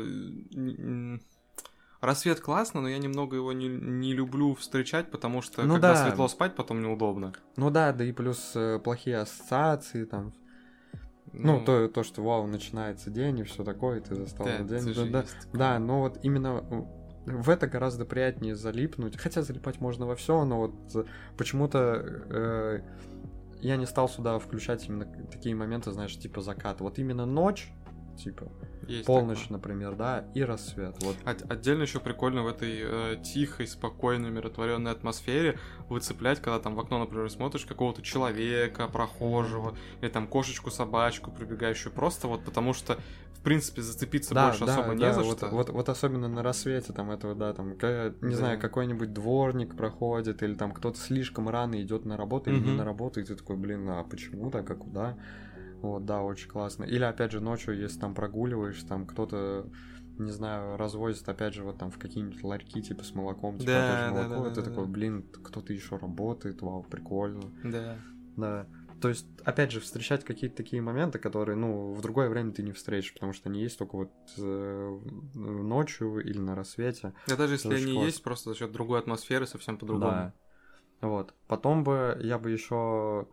Рассвет классно, но я немного его не, не люблю встречать, потому что Ну когда да. светло спать, потом неудобно. Ну да, да и плюс э, плохие ассоциации там. Ну, то, то, что вау, начинается день и все такое, и ты застал да, день. Да, да, есть да, но вот именно в это гораздо приятнее залипнуть. Хотя залипать можно во все, но вот э, почему-то э, я не стал сюда включать именно такие моменты, знаешь, типа закат. Вот именно ночь, типа Есть полночь, такое. например, да, и рассвет. Вот От- Отдельно еще прикольно в этой э, тихой, спокойной, умиротворенной атмосфере выцеплять, когда там в окно, например, смотришь какого-то человека, прохожего, или там кошечку, собачку, прибегающую, просто вот потому что, в принципе, зацепиться да, больше да, особо не да, за вот, что. Вот, вот особенно на рассвете там этого, да, там, ка- не Да. знаю, какой-нибудь дворник проходит, или там кто-то слишком рано идет на работу или не Мгм. на работу, и ты такой, блин, а почему так, а куда? Вот, да, очень классно. Или, опять же, ночью, если там прогуливаешь, там кто-то, не знаю, развозит, опять же, вот там в какие-нибудь ларьки, типа, с молоком, типа, Да, тоже да, молоко, да, и ты да, такой, да. блин, кто-то еще работает, вау, прикольно. Да. Да. То есть, опять же, встречать какие-то такие моменты, которые, ну, в другое время ты не встретишь, потому что они есть только вот э, ночью или на рассвете. Да даже если они классно. есть, просто за счет другой атмосферы совсем по-другому. Да. Вот. Потом бы я бы еще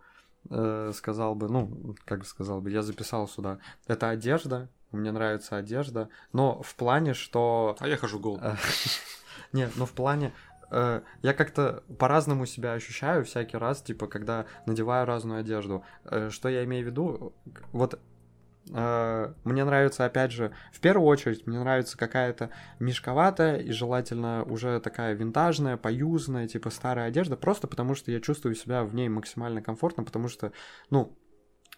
сказал бы, ну, как бы сказал бы, я записал сюда. Это одежда. Мне нравится одежда. Но в плане, что А я хожу голый. Э, Нет, ну в плане... э, Я как-то по-разному себя ощущаю всякий раз, типа, когда надеваю разную одежду. Э, Что я имею в виду? Вот э, мне нравится, опять же, в первую очередь, мне нравится какая-то мешковатая и желательно уже такая винтажная, поюзанная, типа старая одежда, просто потому что я чувствую себя в ней максимально комфортно, потому что, ну,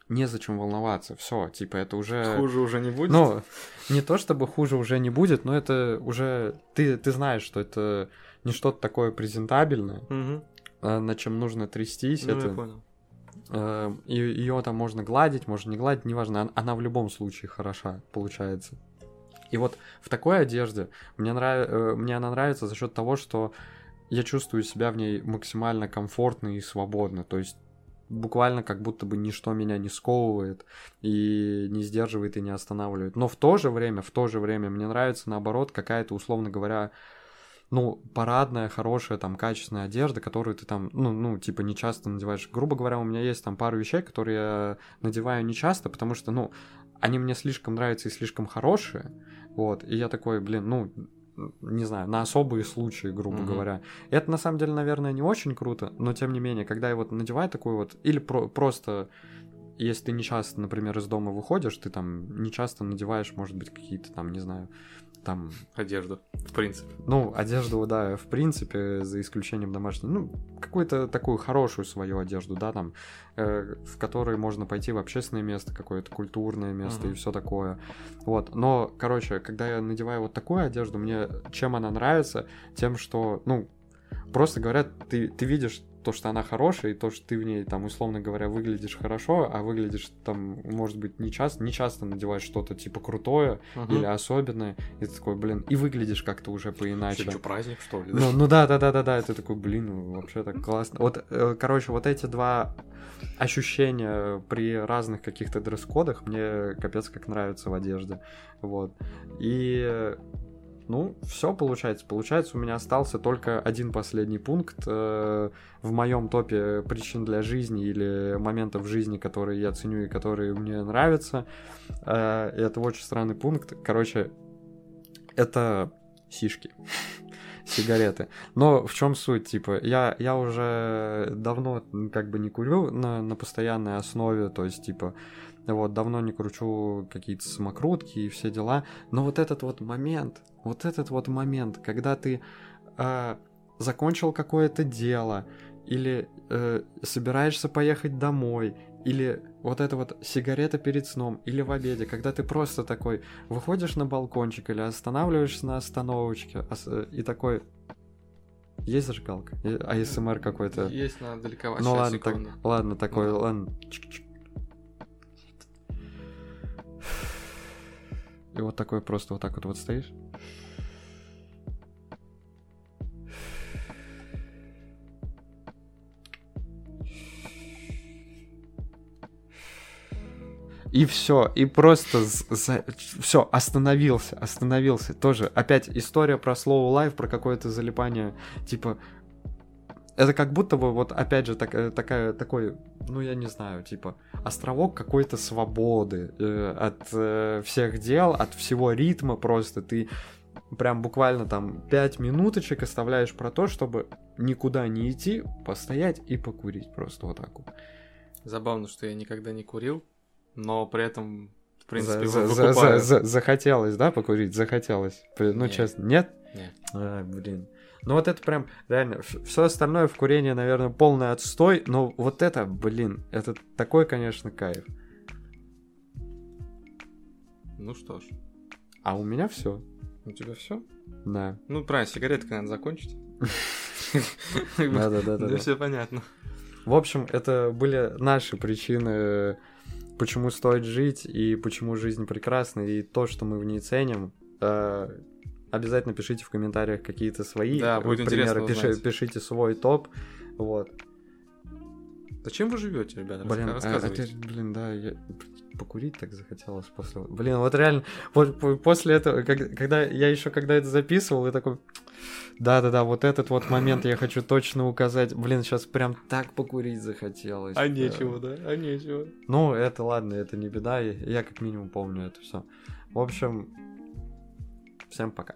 незачем волноваться, все, типа, это уже... Хуже уже не будет. Ну, не то чтобы хуже уже не будет, но это уже... Ты, ты знаешь, что это не что-то такое презентабельное, а, над чем нужно трястись. Ну, я это, понял. Э, ее там можно гладить, можно не гладить, неважно. он- Она в любом случае хороша, получается. И вот в такой одежде мне, нрав... э, мне она нравится за счет того, что я чувствую себя в ней максимально комфортно и свободно. То есть буквально как будто бы ничто меня не сковывает и не сдерживает и не останавливает. Но в то же время, в то же время мне нравится наоборот какая-то, условно говоря, ну, парадная, хорошая, там, качественная одежда, которую ты там, ну, ну, типа, не часто надеваешь. Грубо говоря, у меня есть там пару вещей, которые я надеваю не часто, потому что, ну, они мне слишком нравятся и слишком хорошие, вот, и я такой, блин, ну, не знаю, на особые случаи, грубо Мгм. говоря. Это, на самом деле, наверное, не очень круто, но, тем не менее, когда я вот надеваю такой вот, или про- просто если ты не часто, например, из дома выходишь, ты там не часто надеваешь, может быть, какие-то там, не знаю, там Одежду, в принципе. ну, одежду, да, в принципе, за исключением домашней, ну, какую-то такую хорошую свою одежду, да, там, э, в которой можно пойти в общественное место, какое-то культурное место Мгм. и все такое. Вот, но, короче, когда я надеваю вот такую одежду, мне чем она нравится? Тем, что, ну, просто говорят, ты, ты видишь то, что она хорошая, и то, что ты в ней, там, условно говоря, выглядишь хорошо, а выглядишь, там, может быть, не часто, не часто надеваешь что-то, типа, крутое, Мгм. или особенное, и ты такой, блин, и выглядишь как-то уже поиначе. Чё, чё, праздник, что ли? Ну, ну да, да, да, да, да, и ты такой, блин, ну, вообще так классно. Вот, э, короче, вот эти два ощущения при разных каких-то дресс-кодах мне капец как нравятся в одежде. Вот. И ну, все получается. Получается, у меня остался только один последний пункт э, в моем топе причин для жизни или моментов жизни, которые я ценю и которые мне нравятся. Э, и это очень странный пункт. Короче, это сишки. Сигареты. Но в чем суть? Типа, я, я уже давно как бы не курю на, на постоянной основе, то есть, типа, вот, давно не кручу какие-то самокрутки и все дела. Но вот этот вот момент, вот этот вот момент, когда ты э, закончил какое-то дело, или э, собираешься поехать домой, или вот это вот сигарета перед сном, или в обеде, когда ты просто такой выходишь на балкончик или останавливаешься на остановочке ос- э, и такой... Есть зажигалка? И- АСМР какой-то? Есть, надо далековать. Ну ладно, так, ладно, такой, Ну. ладно. Чик-чик. И вот такой просто вот так вот, вот стоишь. И все, и просто все, остановился, остановился. Тоже опять история про слово лайф, про какое-то залипание, типа это как будто бы вот опять же так, э, такая такой, ну я не знаю, типа островок какой-то свободы э, от э, всех дел, от всего ритма просто ты прям буквально там 5 минуточек оставляешь про то, чтобы никуда не идти, постоять и покурить просто вот так вот. Забавно, что я никогда не курил, но при этом, в принципе, за, за, за, за, захотелось, да, покурить? Захотелось. Ну, нет. честно, нет? Нет. А, блин. Ну вот это прям, реально, все остальное в курении, наверное, полный отстой, но вот это, блин, это такой, конечно, кайф. Ну что ж. А у меня все. У тебя все? Да. Ну, правильно, сигаретка надо закончить. Да-да-да. Да, все понятно. В общем, это были наши причины, почему стоит жить и почему жизнь прекрасна, и то, что мы в ней ценим. Э, обязательно пишите в комментариях какие-то свои да, будет примеры, пиши, пишите свой топ. Вот. Зачем вы живете, ребята? Блин, рассказывайте. А, а, блин, да, я покурить так захотелось после. Блин, вот реально, вот после этого, как, когда я еще когда это записывал, я такой. Да-да-да, вот этот вот момент я хочу точно указать. Блин, сейчас прям так покурить захотелось. А нечего, да? А нечего. Ну, это ладно, это не беда. Я как минимум помню это все. В общем, всем пока.